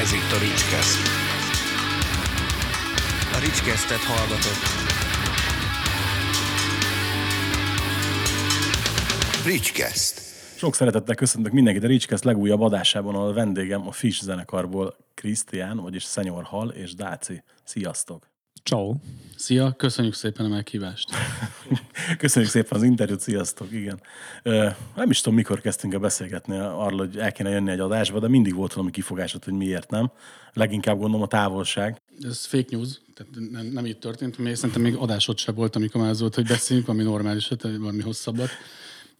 Ez itt a Ricskeszt. A Ricskestet hallgatott. Ricskeszt. Sok szeretettel köszöntök mindenkit a Ricskeszt legújabb adásában, ahol a vendégem a Fish zenekarból Krisztián, vagyis Szenyor Hal és Dáci. Sziasztok! Ciao. Szia, köszönjük szépen a meghívást. Köszönjük szépen az interjút, sziasztok, igen. Ö, nem is tudom, mikor kezdtünk el beszélgetni arról, hogy el kéne jönni egy adásba, de mindig volt valami kifogásod, hogy miért nem. Leginkább gondolom a távolság. Ez fake news, tehát nem, nem így történt. Még szerintem még adásod sem volt, amikor már az volt, hogy beszéljünk valami normálisat, valami hosszabbat.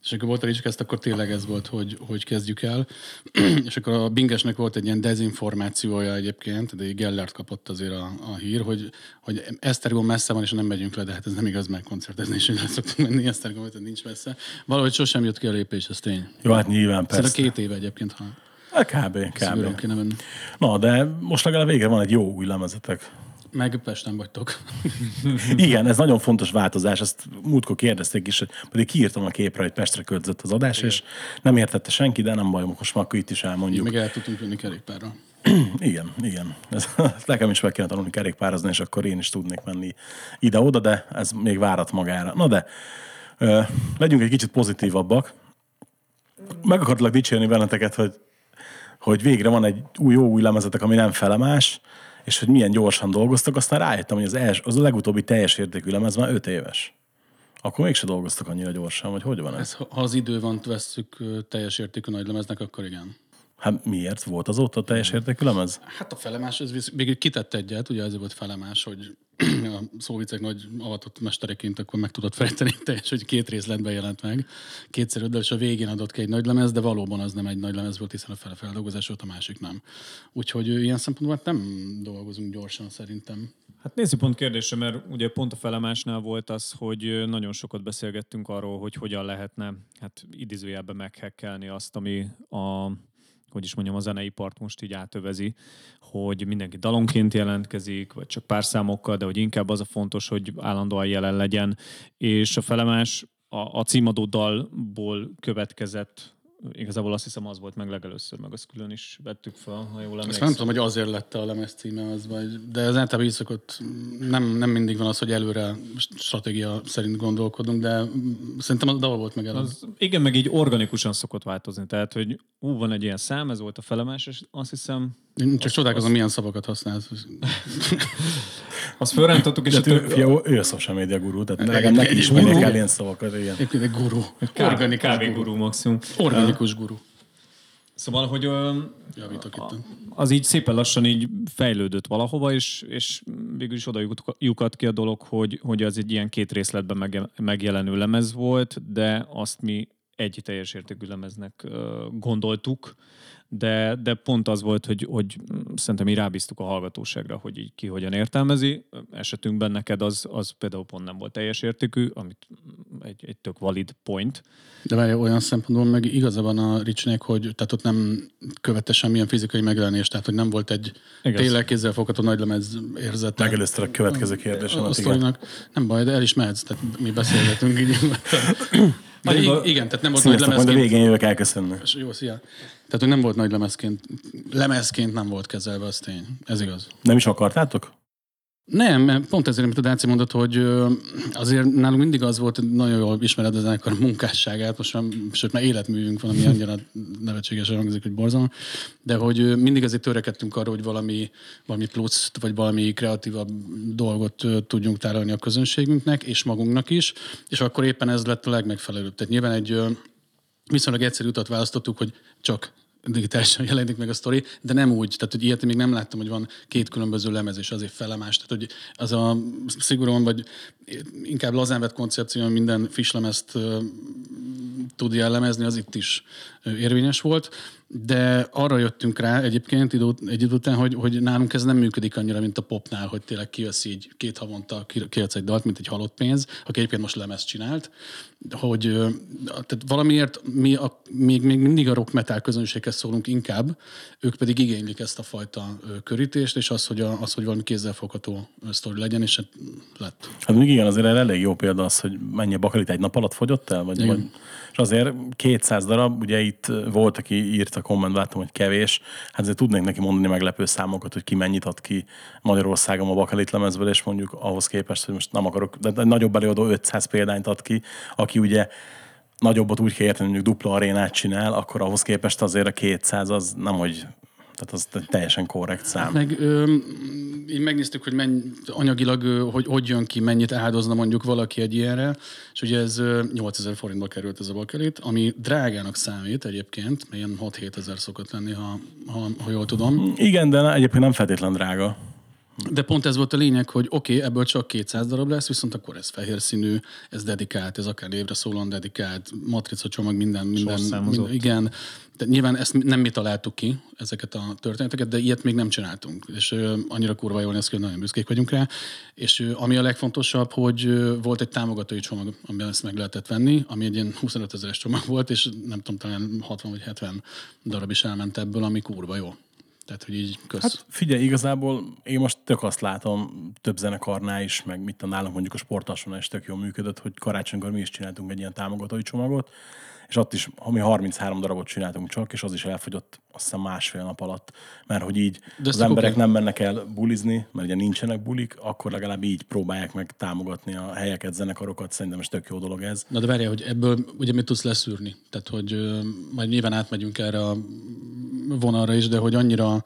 És akkor volt a Ricskeszt, akkor tényleg ez volt, hogy, hogy kezdjük el. és akkor a Bingesnek volt egy ilyen dezinformációja egyébként, de Gellert kapott azért a, a hír, hogy, hogy Esztergom messze van, és nem megyünk le, de hát ez nem igaz, mert koncertezni is, hogy el szoktunk menni, Esztergom, hogy nincs messze. Valahogy sosem jött ki a lépés, ez tény. Jó, hát nyilván persze. Szerintem két éve egyébként, ha Hát kb. kb. kéne menni. Na, de most legalább végre van egy jó új lemezetek. Meg Pesten vagytok. Igen, ez nagyon fontos változás, ezt múltkor kérdezték is, hogy pedig kiírtam a képre, hogy Pestre költözött az adás, és nem értette senki, de nem baj, most már itt is elmondjuk. Még el tudtunk jönni kerékpárra. Igen, igen. Ez, ezt nekem is meg kéne tanulni kerékpározni, és akkor én is tudnék menni ide-oda, de ez még várat magára. Na de, ö, legyünk egy kicsit pozitívabbak. Meg akartalak dicsérni benneteket, hogy, hogy végre van egy új, jó új lemezetek, ami nem felemás, és hogy milyen gyorsan dolgoztak, aztán rájöttem, hogy az, els, az a legutóbbi teljes értékű lemez már 5 éves. Akkor mégse dolgoztak annyira gyorsan, vagy hogy van ez? Ez, ha az idővont vesszük ö, teljes értékű nagy lemeznek, akkor igen. Hát miért? Volt azóta teljes értékű lemez? Hát a felemás, ez visz- még kitett egyet, ugye ez volt felemás, hogy a szóvicek nagy avatott mestereként akkor meg tudott fejteni teljes, hogy két részletben jelent meg. Kétszer öt, és a végén adott ki egy nagy lemez, de valóban az nem egy nagy lemez volt, hiszen a fele feldolgozás volt, a másik nem. Úgyhogy ilyen szempontból hát nem dolgozunk gyorsan szerintem. Hát nézzük pont kérdése, mert ugye pont a felemásnál volt az, hogy nagyon sokat beszélgettünk arról, hogy hogyan lehetne hát idézőjelben meghekkelni azt, ami a hogy is mondjam, a zenei part most így átövezi, hogy mindenki dalonként jelentkezik, vagy csak pár számokkal, de hogy inkább az a fontos, hogy állandóan jelen legyen, és a felemás a, a címadó dalból következett, igazából azt hiszem az volt meg legelőször, meg azt külön is vettük fel, ha jól Ezt emlékszem. nem tudom, hogy azért lett a lemez címe az, vagy, de ez általában így szokott, nem, nem mindig van az, hogy előre stratégia szerint gondolkodunk, de szerintem a dal volt meg előbb. Az, igen, meg így organikusan szokott változni. Tehát, hogy ú, van egy ilyen szám, ez volt a felemás, és azt hiszem, Én csak csodálkozom, milyen szavakat használsz. azt fölrántottuk, és a ő, több, fia, ő a social media guru, tehát legalább neki is mennie kell ilyen szavakat. Igen. Egyébként egy guru. organikus kávé gurú maximum. Organikus guru. Szóval, hogy ö, az így szépen lassan így fejlődött valahova, és, és végül is oda lyuk- lyukadt ki a dolog, hogy, hogy az egy ilyen két részletben megjel- megjelenő lemez volt, de azt mi egy teljes értékű lemeznek gondoltuk, de, de pont az volt, hogy, hogy szerintem mi rábíztuk a hallgatóságra, hogy így ki hogyan értelmezi. Esetünkben neked az, az például pont nem volt teljes értékű, amit egy, egy tök valid point. De várj, olyan szempontból meg igaza van a Ricsnek, hogy tehát ott nem követte semmilyen fizikai megjelenést, tehát hogy nem volt egy Igaz. tényleg kézzelfogható nagylemez érzete. Megelőzte a következő kérdés. a, a igen. sztorinak. Nem baj, de el is mehetsz, tehát mi beszélgetünk így. Igaz- igen, tehát nem volt nagy Sziasztok, majd a lemezként. végén jövök elköszönni. Jó, szia. Tehát, hogy nem volt nagy lemezként, lemezként nem volt kezelve, az tény. Ez igaz. Nem is akartátok? Nem, pont ezért, amit a Dáci mondott, hogy azért nálunk mindig az volt, hogy nagyon jól ismered a munkásságát, most már, sőt már életművünk van, ami annyira nevetségesen hangzik, hogy borzalom, de hogy mindig azért törekedtünk arra, hogy valami, valami pluszt, vagy valami kreatívabb dolgot tudjunk tálalni a közönségünknek, és magunknak is, és akkor éppen ez lett a legmegfelelőbb. Tehát nyilván egy viszonylag egyszerű utat választottuk, hogy csak digitálisan jelenik meg a sztori, de nem úgy, tehát hogy ilyet még nem láttam, hogy van két különböző lemez, és azért felemás. Tehát, hogy az a szigorúan, vagy inkább lazán vett koncepció, minden fislemezt tud jellemezni, az itt is érvényes volt. De arra jöttünk rá egyébként idő, egy idő után, hogy, hogy nálunk ez nem működik annyira, mint a popnál, hogy tényleg kijössz így két havonta, ki- kiadsz egy dalt, mint egy halott pénz, aki egyébként most lemezt csinált, hogy tehát valamiért mi a, még, még mindig a rock metal közönséghez szólunk inkább, ők pedig igénylik ezt a fajta körítést, és az, hogy, a, az, hogy valami kézzelfogható sztori legyen, és hát lett. Hát még igen, azért elég jó példa az, hogy mennyi bakalit egy nap alatt fogyott el, vagy, vagy és azért 200 darab, ugye itt volt, aki írt a komment láttam, hogy kevés. Hát azért tudnék neki mondani meglepő számokat, hogy ki mennyit ad ki Magyarországon a Bakalit lemezből, és mondjuk ahhoz képest, hogy most nem akarok, de nagyobb előadó 500 példányt ad ki, aki ugye nagyobbat úgy kell érteni, mondjuk dupla arénát csinál, akkor ahhoz képest azért a 200 az nem, hogy tehát az teljesen korrekt szám. Meg ö, így megnéztük, hogy mennyi, anyagilag ö, hogy, hogy jön ki, mennyit áldozna mondjuk valaki egy ilyenre, és ugye ez ö, 8000 forintba került ez a bakelit, ami drágának számít egyébként, ilyen 6-7 ezer szokott lenni, ha, ha, ha jól tudom. Igen, de egyébként nem feltétlen drága. De pont ez volt a lényeg, hogy oké, okay, ebből csak 200 darab lesz, viszont akkor ez fehér színű, ez dedikált, ez akár évre szólóan dedikált, matrica csomag, minden, minden, minden igen. De nyilván ezt nem mi találtuk ki, ezeket a történeteket, de ilyet még nem csináltunk. És ö, annyira kurva jól néz ki, hogy nagyon büszkék vagyunk rá. És ö, ami a legfontosabb, hogy ö, volt egy támogatói csomag, amiben ezt meg lehetett venni, ami egy ilyen 25 ezeres csomag volt, és nem tudom, talán 60 vagy 70 darab is elment ebből, ami kurva jó. Tehát, hogy így kösz. Hát figyelj, igazából én most tök azt látom több zenekarnál is, meg mit tudom, nálunk mondjuk a sportasonál is tök jól működött, hogy karácsonykor mi is csináltunk egy ilyen támogatói csomagot, és ott is, ha mi 33 darabot csináltunk csak, és az is elfogyott azt hiszem másfél nap alatt, mert hogy így De az emberek nem mennek el bulizni, mert ugye nincsenek bulik, akkor legalább így próbálják meg támogatni a helyeket, zenekarokat, szerintem ez tök jó dolog ez. Na de várjál, hogy ebből ugye mit tudsz leszűrni? Tehát, hogy ö, majd nyilván átmegyünk erre a vonalra is, de hogy annyira,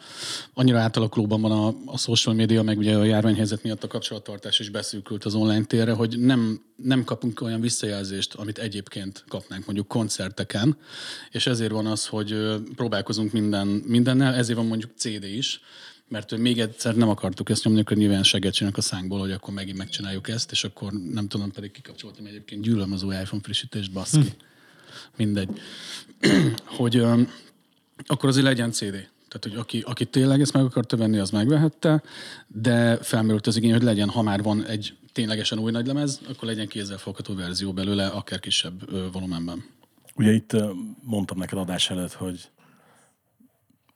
annyira átalakulóban van a, a social media, meg ugye a járványhelyzet miatt a kapcsolattartás is beszűkült az online térre, hogy nem, nem kapunk olyan visszajelzést, amit egyébként kapnánk mondjuk koncerteken, és ezért van az, hogy próbálkozunk minden, mindennel, ezért van mondjuk CD is, mert még egyszer nem akartuk ezt nyomni, akkor nyilván seget csinálunk a szánkból, hogy akkor megint megcsináljuk ezt, és akkor nem tudom, pedig kikapcsoltam egyébként, gyűlöm az új iPhone frissítést, baszki. Mindegy. hogy ö, akkor azért legyen CD. Tehát, hogy aki, aki tényleg ezt meg akarta venni, az megvehette, de felmerült az igény, hogy legyen, ha már van egy ténylegesen új nagylemez, akkor legyen kézzelfogható verzió belőle, akár kisebb volumenben. Ugye itt mondtam neked adás előtt, hogy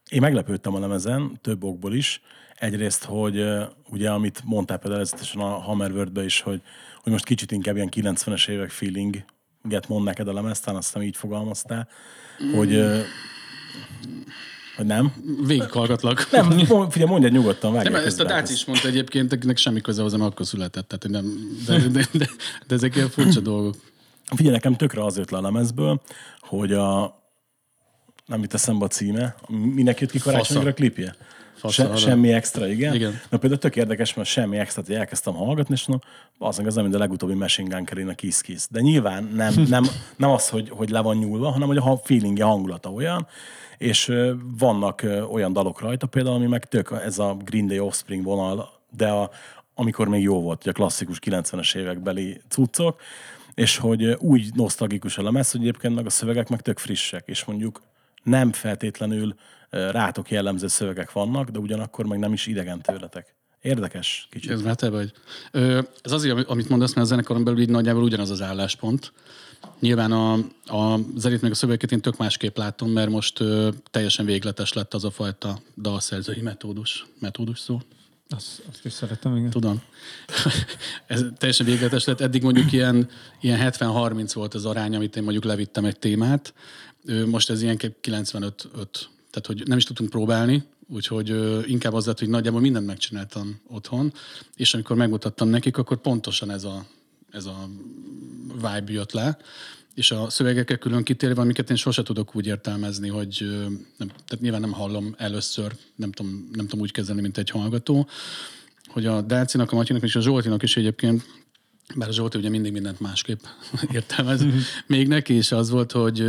én meglepődtem a lemezen, több okból is. Egyrészt, hogy ugye, amit mondtál például előzetesen a Hammerwordbe is, hogy, hogy most kicsit inkább ilyen 90-es évek feelinget mond neked a lemez, talán azt így fogalmaztál, hogy, ö, hogy nem. Végighallgatlak. Nem, figyelj, mondjad nyugodtan, vágj Nem, ezt a Dáci ez- is mondta egyébként, akinek semmi köze hozzá, mert akkor született. Tehát, nem, de, de, de, de, ezek ilyen furcsa dolgok. Figyelj, nekem tökre az jött le a lemezből, hogy a nem jut eszembe a címe, minek jött ki karácsonyra a klipje? Fasza, Se, semmi extra, igen. Igen. Na például tök érdekes, mert semmi extra, hogy elkezdtem hallgatni, és no, az nem, mint a legutóbbi Machine Gun Kelly a Kiss Kiss. De nyilván nem, nem, nem az, hogy, hogy le van nyúlva, hanem hogy a feelingje, hangulata olyan, és vannak olyan dalok rajta például, ami meg tök ez a Green Day Offspring vonal, de a, amikor még jó volt, ugye a klasszikus 90-es évekbeli cuccok, és hogy úgy nosztalgikus a lemez, hogy egyébként meg a szövegek meg tök frissek, és mondjuk nem feltétlenül rátok jellemző szövegek vannak, de ugyanakkor meg nem is idegen tőletek. Érdekes kicsit. Ez már te vagy. Ö, ez azért, ami- amit mondasz, mert a zenekaron belül így nagyjából ugyanaz az álláspont. Nyilván a, a zenét meg a szövegeket én tök másképp látom, mert most ö, teljesen végletes lett az a fajta dalszerzői metódus. Metódus szó? Azt, azt is szeretem, igen. Tudom. Ez teljesen végletes lett. Eddig mondjuk ilyen, ilyen 70-30 volt az arány, amit én mondjuk levittem egy témát. Most ez ilyen 95-5. Tehát, hogy nem is tudtunk próbálni, úgyhogy inkább az lett, hogy nagyjából mindent megcsináltam otthon, és amikor megmutattam nekik, akkor pontosan ez a, ez a vibe jött le, és a szövegekkel külön kitérve, amiket én sose tudok úgy értelmezni, hogy ö, nem, tehát nyilván nem hallom először, nem tudom, nem tudom úgy kezelni, mint egy hallgató, hogy a Dácinak, a Matyinak és a Zsoltinak is egyébként, bár a Zsolti ugye mindig mindent másképp értelmez, még neki is az volt, hogy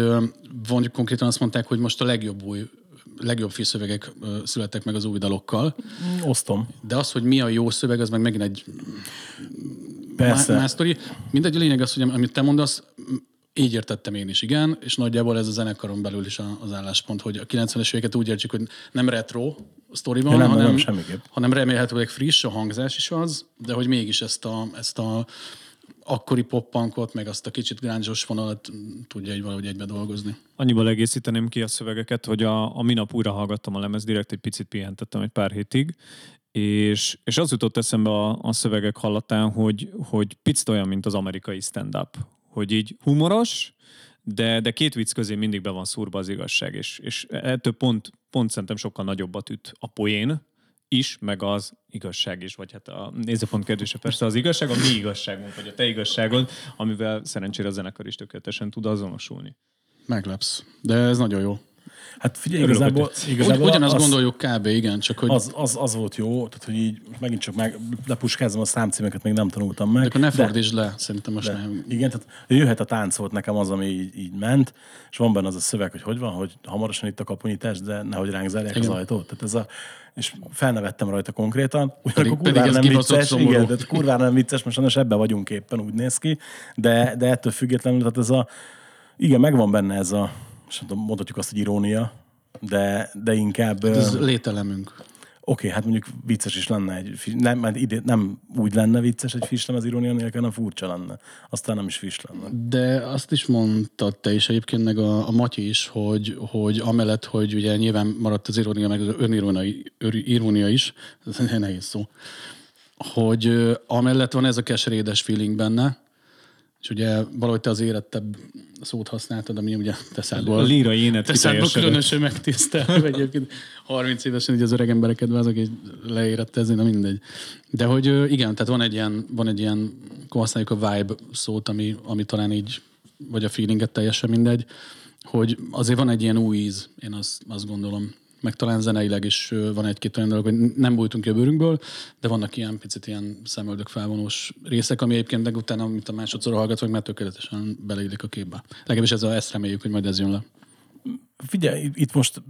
mondjuk konkrétan azt mondták, hogy most a legjobb új legjobb fűszövegek születtek meg az új dalokkal, Osztom. de az, hogy mi a jó szöveg, az meg megint egy Persze. Má- más sztori. Mindegy, a lényeg az, hogy am- amit te mondasz, így értettem én is, igen, és nagyjából ez a zenekaron belül is az álláspont, hogy a 90-es éveket úgy értsük, hogy nem retro sztori van, Ja, nem, hanem, nem, hanem remélhetőleg friss, a hangzás is az, de hogy mégis ezt a, ezt a akkori poppankot, meg azt a kicsit gránzsos vonalat tudja egy valahogy egybe dolgozni. Annyival egészíteném ki a szövegeket, hogy a, a minap újra hallgattam a lemez, direkt egy picit pihentettem egy pár hétig, és, és az jutott eszembe a, a szövegek hallatán, hogy, hogy picit olyan, mint az amerikai stand-up. Hogy így humoros, de, de két vicc közé mindig be van szúrva az igazság, és, és ettől pont, pont szerintem sokkal nagyobbat üt a poén is, meg az igazság is, vagy hát a nézőpont kérdése persze az igazság, a mi igazságunk, vagy a te igazságod, amivel szerencsére a zenekar is tökéletesen tud azonosulni. Meglepsz. De ez nagyon jó. Hát figyelj, Örülök, igazából, igazából ugyanazt az, gondoljuk kb. igen, csak hogy az, az, az, volt jó, tehát hogy így megint csak meg lepuskázom a számcímeket, még nem tanultam meg. de akkor ne fordítsd le, szerintem most de, nem. igen, tehát jöhet a tánc volt nekem az, ami így, így ment, és van benne az a szöveg, hogy hogy van, hogy hamarosan itt a kapunyítás, de nehogy ránk zárják az Igen. ajtót. Tehát ez a, és felnevettem rajta konkrétan. Pedig- Ugyanakkor pedig kurvára ez nem vicces, szomorú. igen, de kurvára nem vicces, most sajnos ebbe vagyunk éppen, úgy néz ki, de, de ettől függetlenül, tehát ez a, igen, megvan benne ez a, és mondhatjuk azt, hogy irónia, de, de inkább... Ez ö, lételemünk. Oké, hát mondjuk vicces is lenne egy, nem, mert ide, nem úgy lenne vicces egy fislem az irónia nélkül, hanem furcsa lenne. Aztán nem is fis lenne. De azt is mondtad te is egyébként, meg a, a Matyi is, hogy, hogy amellett, hogy ugye nyilván maradt az irónia, meg az önirónia, is, ez nehéz szó, hogy amellett van ez a keserédes feeling benne, és ugye valahogy te az érettebb szót használtad, ami ugye te A lírai énet te szádból kiteljesedett. különösen megtisztel, egyébként 30 évesen így az öreg embereket azok így leérettezni, na mindegy. De hogy igen, tehát van egy ilyen, van egy ilyen, akkor használjuk a vibe szót, ami, ami talán így, vagy a feelinget teljesen mindegy, hogy azért van egy ilyen új íz, én azt, azt gondolom. Meg talán zeneileg is van egy-két olyan dolog, hogy nem bújtunk ki a bőrünkből, de vannak ilyen picit ilyen szemöldök felvonós részek, ami egyébként meg utána, mint a másodszor hallgatok, már tökéletesen beleillik a képbe. Legalábbis ez a, ezt reméljük, hogy majd ez jön le. Figyelj, itt most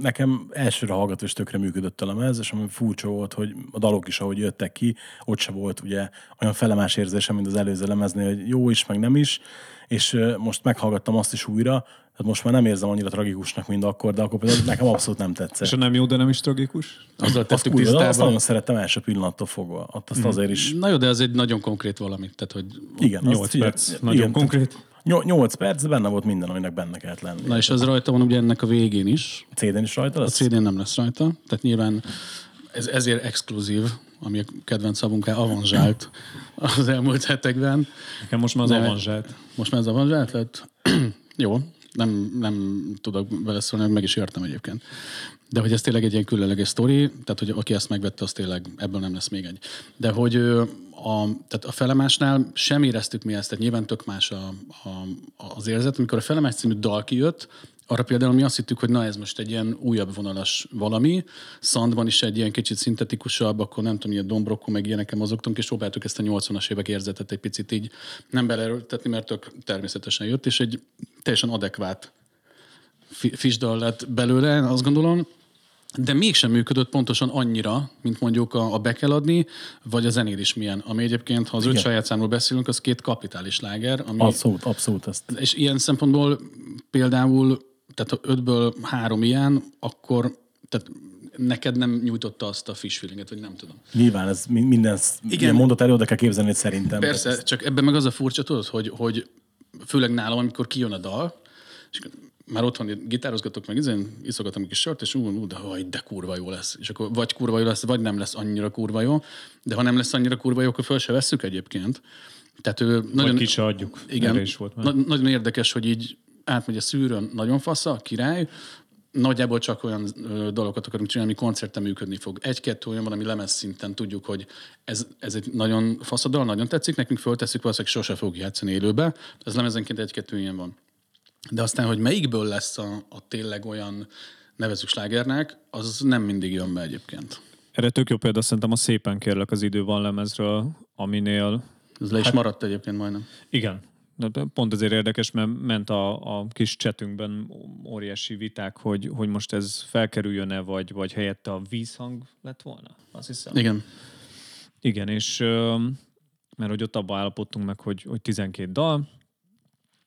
nekem elsőre hallgató is tökre működött a lemez, és ami furcsa volt, hogy a dalok is, ahogy jöttek ki, ott se volt ugye olyan felemás érzésem, mint az előző lemeznél, hogy jó is, meg nem is, és most meghallgattam azt is újra, tehát most már nem érzem annyira tragikusnak, mint akkor, de akkor például nekem abszolút nem És tetszett. a nem jó, de nem is tragikus? Azzal Azt, tettük kurva, de azt nagyon szerettem első pillanattól fogva. Azt, azt azért is. Na jó, de ez egy nagyon konkrét valami. Tehát, hogy... Igen, azt 8 figyelj- perc. Nagyon igen, konkrét. Nyol- Nyolc perc, de benne volt minden, aminek benne kellett lenni. Na és az rajta van ugye ennek a végén is. CD-n is rajta A lesz? CD-n nem lesz rajta. Tehát nyilván ez ezért exkluzív, ami a kedvenc szavunká avanzsált az elmúlt hetekben. Nekem most már az Nem. avanzsát. Most már ez avanzsált lett? Jó, nem, nem tudok beleszólni, meg is értem egyébként. De hogy ez tényleg egy ilyen különleges sztori, tehát hogy aki ezt megvette, az tényleg ebből nem lesz még egy. De hogy a, tehát a felemásnál sem éreztük mi ezt, tehát nyilván tök más a, a, az érzet. Amikor a felemás című dal kijött, arra például mi azt hittük, hogy na ez most egy ilyen újabb vonalas valami. Szandban is egy ilyen kicsit szintetikusabb, akkor nem tudom, ilyen dombrokon, meg ilyeneken mozogtunk, és próbáltuk ezt a 80-as évek érzetet egy picit így nem beleerőltetni, mert tök természetesen jött, és egy teljesen adekvát fi- fisdal lett belőle, azt gondolom, de mégsem működött pontosan annyira, mint mondjuk a, a be kell adni, vagy a zenél is milyen. Ami egyébként, ha az öt Igen. saját számról beszélünk, az két kapitális láger, ami, Abszolút, abszolút ezt. és ilyen szempontból például, tehát ha ötből három ilyen, akkor tehát neked nem nyújtotta azt a fish feelinget, vagy nem tudom. Nyilván ez mi- minden Igen. mondat elő, de kell képzelni szerintem. Persze, csak ebben meg az a furcsa, tudod, hogy, hogy főleg nálam, amikor kijön a dal, és már otthon gitározgatok meg, izén, iszogatom egy kis sört, és ú, de, haj, de kurva jó lesz. És akkor vagy kurva jó lesz, vagy nem lesz annyira kurva jó. De ha nem lesz annyira kurva jó, akkor föl se vesszük egyébként. Tehát ő Vagy nagyon, ki se adjuk. igen, is volt már. na, nagyon érdekes, hogy így átmegy a szűrőn, nagyon fasza, király, nagyjából csak olyan ö, dolgokat akarunk csinálni, ami koncerten működni fog. Egy-kettő olyan van, ami lemez szinten tudjuk, hogy ez, ez egy nagyon faszadal, nagyon tetszik, nekünk föltesszük, valószínűleg sose fog játszani élőbe. Ez lemezenként egy-kettő ilyen van. De aztán, hogy melyikből lesz a, a tényleg olyan nevezük slágernek, az nem mindig jön be egyébként. Erre tök jó példa szerintem a Szépen kérlek az idő van lemezről, aminél Ez le is hát, maradt egyébként majdnem. Igen. Pont azért érdekes, mert ment a, a kis csetünkben óriási viták, hogy, hogy most ez felkerüljön-e, vagy, vagy helyette a vízhang lett volna. Azt hiszem. Igen. Igen, és mert hogy ott abba állapodtunk meg, hogy, hogy 12 dal,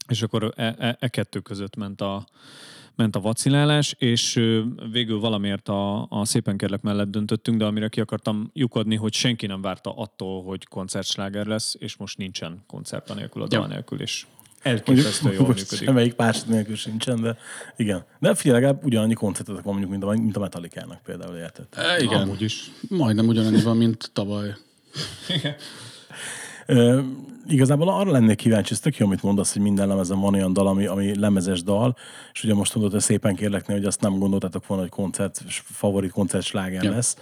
és akkor e, e, e kettő között ment a, ment a vacilálás, és végül valamiért a, a Szépen kérlek mellett döntöttünk, de amire ki akartam lyukadni, hogy senki nem várta attól, hogy koncertsláger lesz, és most nincsen koncert anélkül, a dal nélkül, és elképesztően jól most működik. semmelyik más nélkül sincsen, de igen. De figyelj, legalább ugyanannyi koncertetek van mondjuk, mint a, mint a Metallica-nak például, érted? E, igen. Amúgy is. Majdnem ugyanannyi van, mint tavaly. Ö, igazából arra lennék kíváncsi, ez tök jó, amit mondasz, hogy minden lemezen van olyan dal, ami, ami lemezes dal, és ugye most mondod, hogy szépen kérlek, hogy azt nem gondoltátok volna, hogy koncert, favorit koncert sláger Ja. lesz.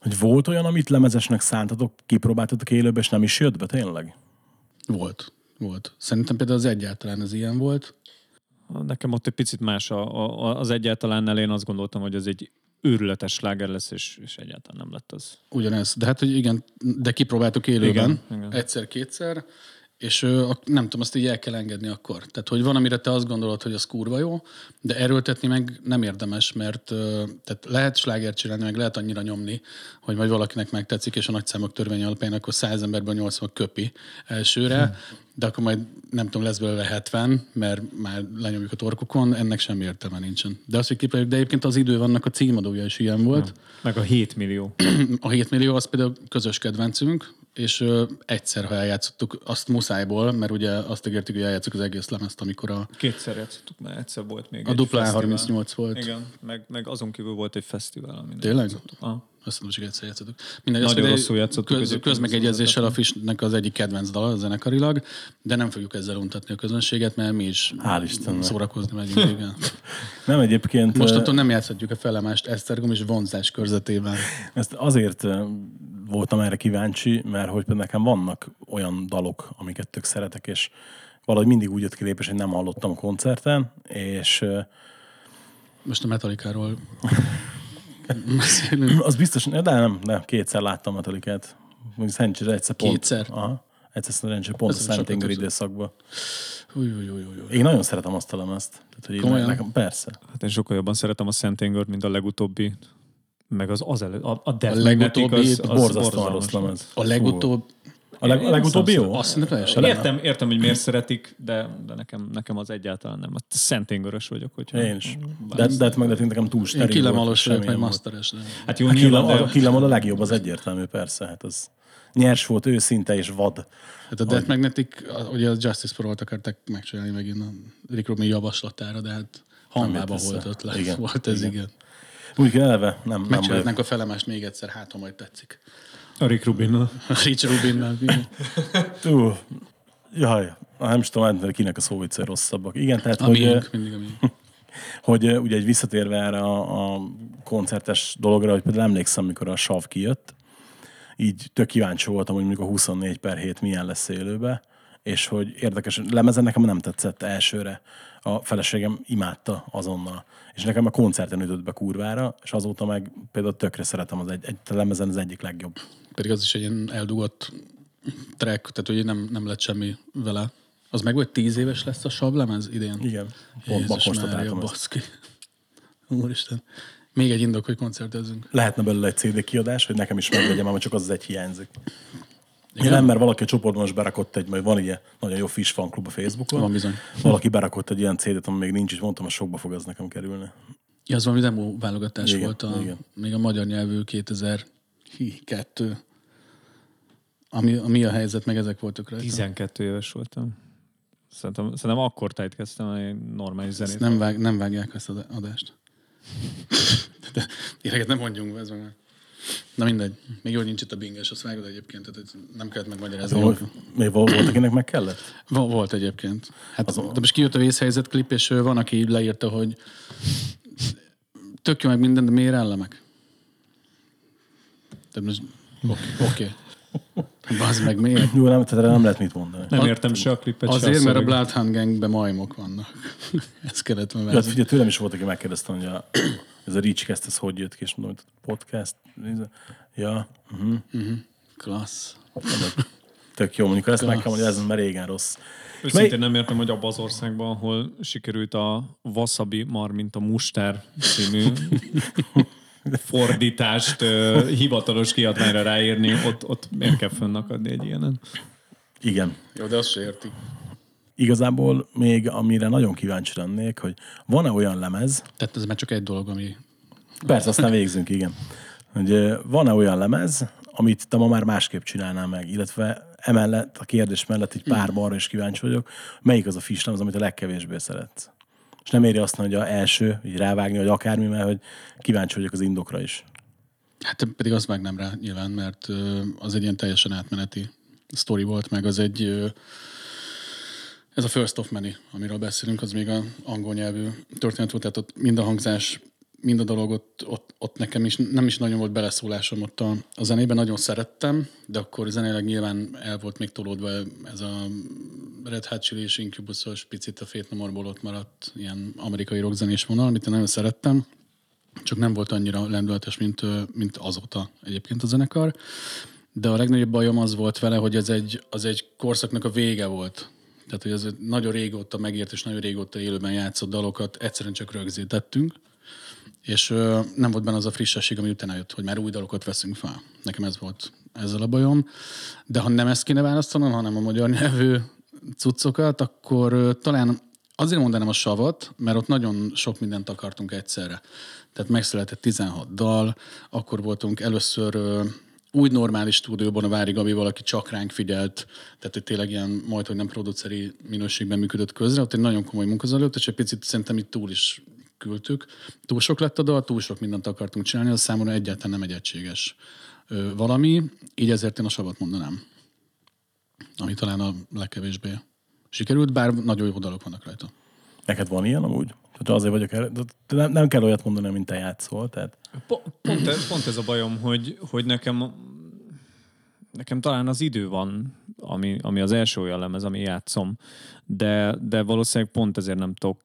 Hogy volt olyan, amit lemezesnek szántatok, kipróbáltatok élőbe, és nem is jött be tényleg? Volt. Volt. Szerintem például az egyáltalán az ilyen volt. Nekem ott egy picit más a, a, az egyáltalánnál én azt gondoltam, hogy ez egy őrületes sláger lesz, és, és egyáltalán nem lett az. Ugyanez. De hát, hogy igen, de kipróbáltuk élőben. Igen, igen. Egyszer-kétszer. És nem tudom, azt így el kell engedni akkor. Tehát, hogy van, amire te azt gondolod, hogy az kurva jó, de erőltetni meg nem érdemes, mert tehát lehet slágert csinálni, meg lehet annyira nyomni, hogy majd valakinek megtetszik, és a nagyszámok törvény alapján akkor 100 emberből 80 köpi elsőre, de akkor majd nem tudom, lesz belőle 70, mert már lenyomjuk a torkukon, ennek semmi értelme nincsen. De azt, hogy kipróbáljuk, de egyébként az idő vannak a címadója is ilyen volt. Meg a 7 millió. A 7 millió az például közös kedvencünk, és ö, egyszer, ha eljátszottuk, azt muszájból, mert ugye azt ígértük, hogy eljátszuk az egész lemezt, amikor a, Kétszer játszottuk, mert egyszer volt még a dupla fesztivál. 38 volt. Igen, meg, meg azon kívül volt egy fesztivál. Amin Tényleg? játszottuk. Aha. Azt nem csak egyszer játszottuk. Mindegy, Nagyon azt rosszul játszottuk Köz, közmegegyezéssel a Fishnek az egyik kedvenc dal zenekarilag, de nem fogjuk ezzel untatni a közönséget, mert mi is Hál' Istennek. szórakozni megyünk. Igen. Nem egyébként... Mostantól nem játszhatjuk a felemást Esztergom és vonzás körzetében. Ezt azért voltam erre kíváncsi, mert hogy például nekem vannak olyan dalok, amiket tök szeretek, és valahogy mindig úgy jött ki lépés, hogy nem hallottam koncerten, és Most a Metallica-ról az biztos, de nem, nem, kétszer láttam Metallicát. Mondjuk szerencsére egyszer pont. Kétszer? Aha. Egyszer szerencsére pont a Ez sokkal Szentengeri időszakban. Új, új, új, új. Én nagyon szeretem azt a lemezt. Tehát, hogy én Komolyan? nekem, persze. Hát én sokkal jobban szeretem a Szent Engert, mint a legutóbbi, meg az az elő, a, a Death A legutóbbi az, az Borzasztóan rossz lemez. A legutóbb, A, leg, a legutóbbi jó? azt teljesen Értem, értem, hogy miért szeretik, de, de nekem, nekem az egyáltalán nem. Hát Szent Engörös vagyok, hogyha... Én is. De, de hát meg de nekem túl Én steril kilemalos volt, vagyok, meg masteres. De... Hát jó, A nyilván, a de... killam a legjobb, az egyértelmű, persze. Hát az nyers volt, őszinte és vad. Hát a Death Magnetic, a- ugye a Justice for All-t akarták megcsinálni megint a Rick Rubin javaslatára, de hát hanvában jött volt ötlet. Igen, Volt ez, igen. igen. Úgy eleve nem, nem vagyok. Megcsinálhatnánk a felemást még egyszer, hát ha majd tetszik. A Rick Rubinnal. A Rich Rubinnal. jaj, nem is tudom, hogy kinek a szóviccai rosszabbak. Igen, tehát, A hogy, miénk, mindig a miénk. hogy ö, ugye egy visszatérve erre a, a koncertes dologra, hogy például emlékszem, mikor a sav kijött, így tök kíváncsi voltam, hogy mondjuk a 24 per 7 milyen lesz élőbe, és hogy érdekes, lemezen nekem nem tetszett elsőre. A feleségem imádta azonnal. És nekem a koncerten ütött be kurvára, és azóta meg például tökre szeretem az egy, egy lemezen az egyik legjobb. Pedig az is egy ilyen eldugott track, tehát ugye nem, nem lett semmi vele. Az meg vagy tíz éves lesz a sablemez idén? Igen. Pont ezt. baszki. Úristen. Még egy indok, hogy koncertezzünk. lehetne belőle egy CD kiadás, hogy nekem is megvegyem, mert csak az az egy hiányzik. Igen? Nem, mert valaki a csoportban most berakott egy, majd van ilyen nagyon jó Fish fan klub a Facebookon. Van bizony. Valaki berakott egy ilyen CD-t, ami még nincs, és mondtam, hogy sokba fog ez nekem kerülni. Ja, az valami demo válogatás Igen, volt, a, igen. még a magyar nyelvű 2002. Ami, ami a helyzet, meg ezek voltak rajta. 12 éves voltam. Szerintem, szerintem akkor tájtkeztem egy normális zenét. Nem, vág, nem vágják ezt az adást. De ilyeneket nem mondjunk, ez meg. Na mindegy. Még jó, hogy nincs itt a binges, azt vágod egyébként, tehát nem kellett megmagyarázni. Még, még vol- volt, akinek meg kellett? Vo- Volt egyébként. Hát, de most kijött a vészhelyzet klip, és van, aki leírta, hogy tök jó meg minden, de miért ellemek? Tehát most oké. Okay. Bazd meg, miért? Jó, nem, tehát erre nem lehet mit mondani. Nem értem se a klippet, se Azért, mert a. Bloodhound Gangben majmok vannak. Ez kellett volna. Ja, hát figyelj, tőlem is volt, aki megkérdezte, hogy a, ez a Reachcast, ez hogy jött ki, és mondom, hogy podcast. Ja, uh-huh. Klassz. tök jó, mondjuk ezt meg kell mondani, ez már régen rossz. Őszintén nem értem, hogy abban az országban, ahol sikerült a Wasabi, mar mint a Mustár című fordítást ö, hivatalos kiadványra ráírni, ott, ott miért kell fönnakadni egy ilyenen? Igen. Jó, de azt se érti. Igazából még amire nagyon kíváncsi lennék, hogy van-e olyan lemez, Tehát ez már csak egy dolog, ami... Persze, aztán végzünk, igen. Hogy van-e olyan lemez, amit te ma már másképp csinálnál meg, illetve emellett, a kérdés mellett egy pár arra is kíváncsi vagyok, melyik az a fish lemez, amit a legkevésbé szeretsz? És nem éri azt, hogy a első, így rávágni, vagy akármi, mert hogy kíváncsi vagyok az indokra is. Hát pedig azt vágnám rá nyilván, mert az egy ilyen teljesen átmeneti sztori volt, meg az egy ez a First of Many, amiről beszélünk, az még a angol nyelvű történet volt, tehát ott mind a hangzás, mind a dolog ott, ott, ott nekem is nem is nagyon volt beleszólásom ott a, a zenében, nagyon szerettem, de akkor zenéleg nyilván el volt még tolódva ez a Red Hot Chili és Incubus-os picit a Fate No More-ból ott maradt ilyen amerikai rockzenés vonal, amit én nagyon szerettem, csak nem volt annyira lendületes, mint, mint azóta egyébként a zenekar. De a legnagyobb bajom az volt vele, hogy ez egy, az egy korszaknak a vége volt. Tehát, hogy ez nagyon régóta megért és nagyon régóta élőben játszott dalokat egyszerűen csak rögzítettünk, és ö, nem volt benne az a frissesség, ami utána jött, hogy már új dalokat veszünk fel. Nekem ez volt ezzel a bajom. De ha nem ezt kéne választanom, hanem a magyar nyelvű cuccokat, akkor ö, talán azért mondanám a savat, mert ott nagyon sok mindent akartunk egyszerre. Tehát megszületett 16 dal, akkor voltunk először ö, úgy normális stúdióban a Vári Gabival, aki csak ránk figyelt, tehát hogy tényleg ilyen majd, hogy nem produceri minőségben működött közre, ott egy nagyon komoly munka zajlott, és egy picit szerintem itt túl is küldtük. Túl sok lett a dal, túl sok mindent akartunk csinálni, az számomra egyáltalán nem egy egységes valami, így ezért én a savat mondanám. Ami talán a legkevésbé sikerült, bár nagyon jó dalok vannak rajta. Neked van ilyen amúgy? Tehát azért vagyok el, de nem, nem kell olyat mondani, mint te játszol. Tehát Po- Pont ez, pont ez a bajom, hogy, hogy nekem, nekem talán az idő van, ami, ami az első olyan lemez, ami játszom, de, de valószínűleg pont ezért nem tudok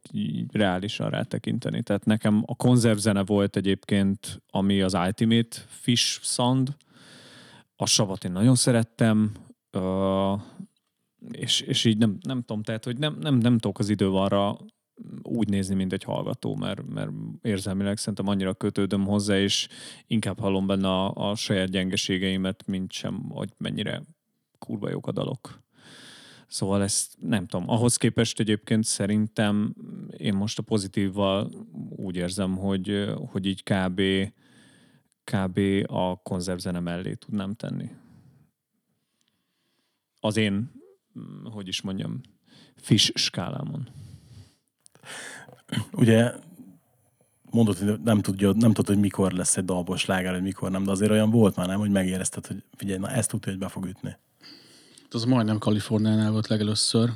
reálisan rátekinteni. Tehát nekem a konzervzene volt egyébként, ami az Ultimate Fish Sound, a savat én nagyon szerettem, és, és így nem, nem tudom, tehát, hogy nem, nem, nem tudok az idővel arra úgy nézni, mint egy hallgató, mert, mert érzelmileg szerintem annyira kötődöm hozzá, és inkább hallom benne a, a saját gyengeségeimet, mint sem, hogy mennyire kurva jók a dalok. Szóval ezt nem tudom. Ahhoz képest egyébként szerintem én most a pozitívval úgy érzem, hogy, hogy így kb. kb. a konzervzene mellé tudnám tenni. Az én, mm, hogy is mondjam, fish skálámon. Ugye mondod, hogy nem tudja, nem tudod, hogy mikor lesz egy dalból sláger, hogy mikor nem, de azért olyan volt már, nem, hogy megérezted, hogy figyelj, na ezt tudja, hogy be fog ütni. Az majdnem Kaliforniánál volt legelőször.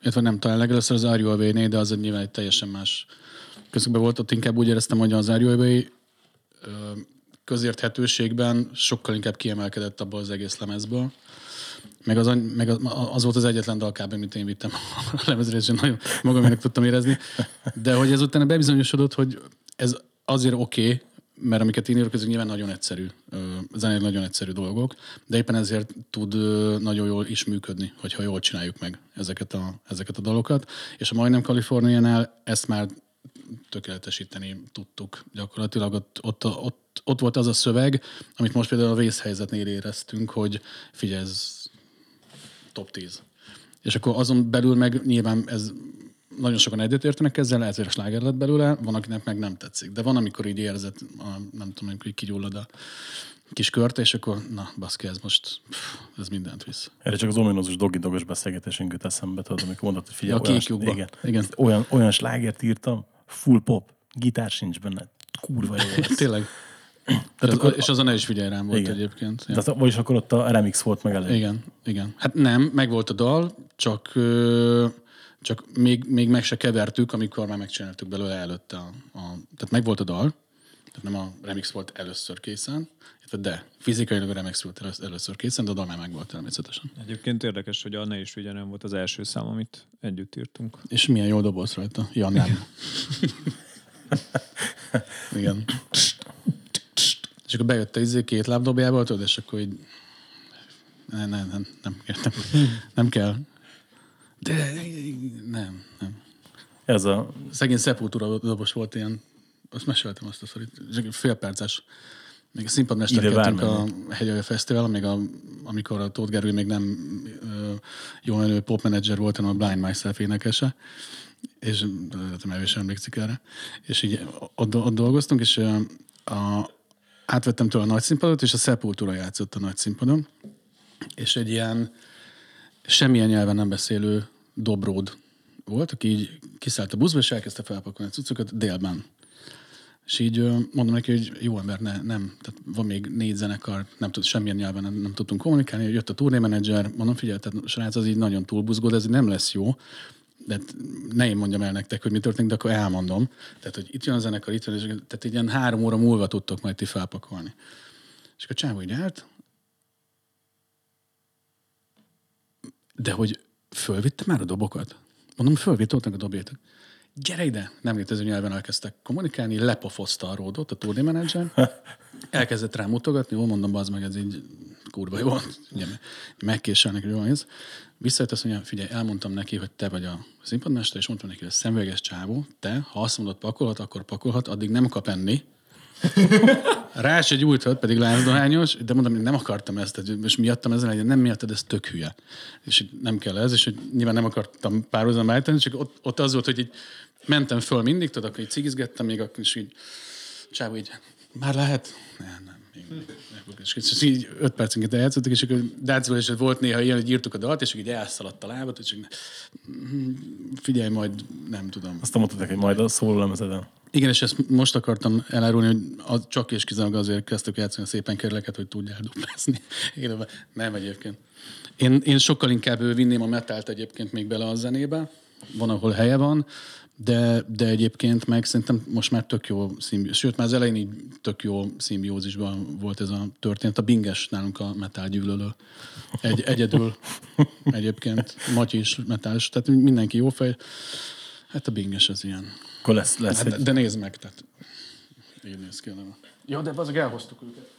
Illetve nem talán legelőször az RUAV-nél, de az egy nyilván egy teljesen más közökben volt. Ott inkább úgy éreztem, hogy az RUAV közérthetőségben sokkal inkább kiemelkedett abból az egész lemezből. Meg az, meg az, volt az egyetlen dal kb. amit én vittem a lemezre, és nagyon magamének tudtam érezni. De hogy ezután bebizonyosodott, hogy ez azért oké, okay, mert amiket én írok, ezek nyilván nagyon egyszerű, ö, zeneileg nagyon egyszerű dolgok, de éppen ezért tud nagyon jól is működni, hogyha jól csináljuk meg ezeket a, ezeket a dalokat. És a majdnem Kaliforniánál ezt már tökéletesíteni tudtuk gyakorlatilag. Ott, ott, ott, ott volt az a szöveg, amit most például a vészhelyzetnél éreztünk, hogy figyelj, ez top 10. És akkor azon belül meg nyilván ez nagyon sokan egyetértenek ezzel, ezért a sláger lett belőle, van, akinek meg nem tetszik. De van, amikor így érzed, a, nem tudom, így kigyullad a kis kört, és akkor na, baszki, ez most, pff, ez mindent visz. Erre csak az ominózus dogi dogos beszélgetésünk jut eszembe, tudod, amikor mondod, hogy figyelj, A olyan, igen, Igen. Olyan, olyan slágert írtam, full pop, gitár sincs benne, kurva jó lesz. Tényleg. Tehát és, akkor- és azon ne is figyelj rám volt Igen. egyébként. Ja. Az, vagyis akkor ott a remix volt meg elég. Igen, igen. Hát nem, meg volt a dal, csak, csak még, még meg se kevertük, amikor már megcsináltuk belőle előtte. A, a, tehát meg volt a dal, tehát nem a remix volt először készen, de fizikailag a remix volt elősz- először készen, de a dal már meg volt természetesen. Egyébként érdekes, hogy a Ne is figyelem volt az első szám, amit együtt írtunk. És milyen jó doboz rajta. Ja, nem. Igen. És akkor bejött a izé két lábdobjából, tudod, és akkor így... Nem, nem, nem, nem, nem, nem kell. De nem, nem. Ez a, Szegény Sepultura dobos volt ilyen, azt meséltem azt a szorít, félperces. Még a színpadmesterkedtünk a Hegyalja Fesztivál, még a, amikor a Tóth Gergely még nem ö, jó menő popmenedzser volt, hanem a Blind Myself énekese és nem el is emlékszik erre, és így ott, ott dolgoztunk, és a, átvettem tőle a nagy színpadot, és a Sepultura játszott a nagy színpadon, és egy ilyen semmilyen nyelven nem beszélő dobród volt, aki így kiszállt a buszba, és elkezdte felpakolni a cuccokat délben. És így mondom neki, hogy jó ember, ne, nem, tehát van még négy zenekar, nem tud, semmilyen nyelven nem, nem tudtunk kommunikálni, jött a turnémenedzser, mondom, figyelj, tehát srác az így nagyon túlbuzgód, ez így nem lesz jó, de hát ne én mondjam el nektek, hogy mi történik, de akkor elmondom. Tehát, hogy itt jön a zenekar, itt jön, és tehát így ilyen három óra múlva tudtok majd ti felpakolni. És akkor csávó így állt, de hogy fölvitte már a dobokat? Mondom, fölvitt, ott a dobjétek. Gyere ide! Nem létező nyelven elkezdtek kommunikálni, lepofozta a ródot, a turnémenedzser. Elkezdett rá mutogatni, jó, mondom, az meg ez így kurva jó. Megkéselnek, hogy jó ez. Visszajött azt mondja, figyelj, elmondtam neki, hogy te vagy a színpadmester, és mondtam neki, hogy a szemüveges csávó, te, ha azt mondod pakolhat, akkor pakolhat, addig nem kap enni. Rá se gyújtott, pedig lázdohányos, de mondom, hogy nem akartam ezt, és miattam ezen legyen, nem miattad, ez tök hülye. És így nem kell ez, és hogy nyilván nem akartam párhuzam állítani, csak ott, ott, az volt, hogy így mentem föl mindig, tudod, akkor így cigizgettem, még akkor is így, csávó így, már lehet? Nem, nem. És, és így öt percenként eljátszottak, és akkor Dácival is volt néha ilyen, hogy írtuk a dalt, és így elszaladt a lábat, és így, "Mm, figyelj, majd nem tudom. Azt mondtad neki, hogy majd a szólólemezeden. Igen, és ezt most akartam elárulni, hogy az csak és kizárólag azért kezdtük játszani a szépen kerüleket, hogy tudjál duplázni. Nem egyébként. Én, én sokkal inkább vinném a metált egyébként még bele a zenébe, van, ahol helye van, de, de egyébként meg szerintem most már tök jó szimbiózis. Sőt, már az elején így tök jó szimbiózisban volt ez a történet. A Binges nálunk a metál gyűlölő. Egy, egyedül egyébként. Matyi is metális, tehát mindenki jó fej. Hát a Binges az ilyen. Akkor lesz, lesz Hát, egy, de nézd meg, tehát így néz ki a neve. Ja, de azok elhoztuk őket.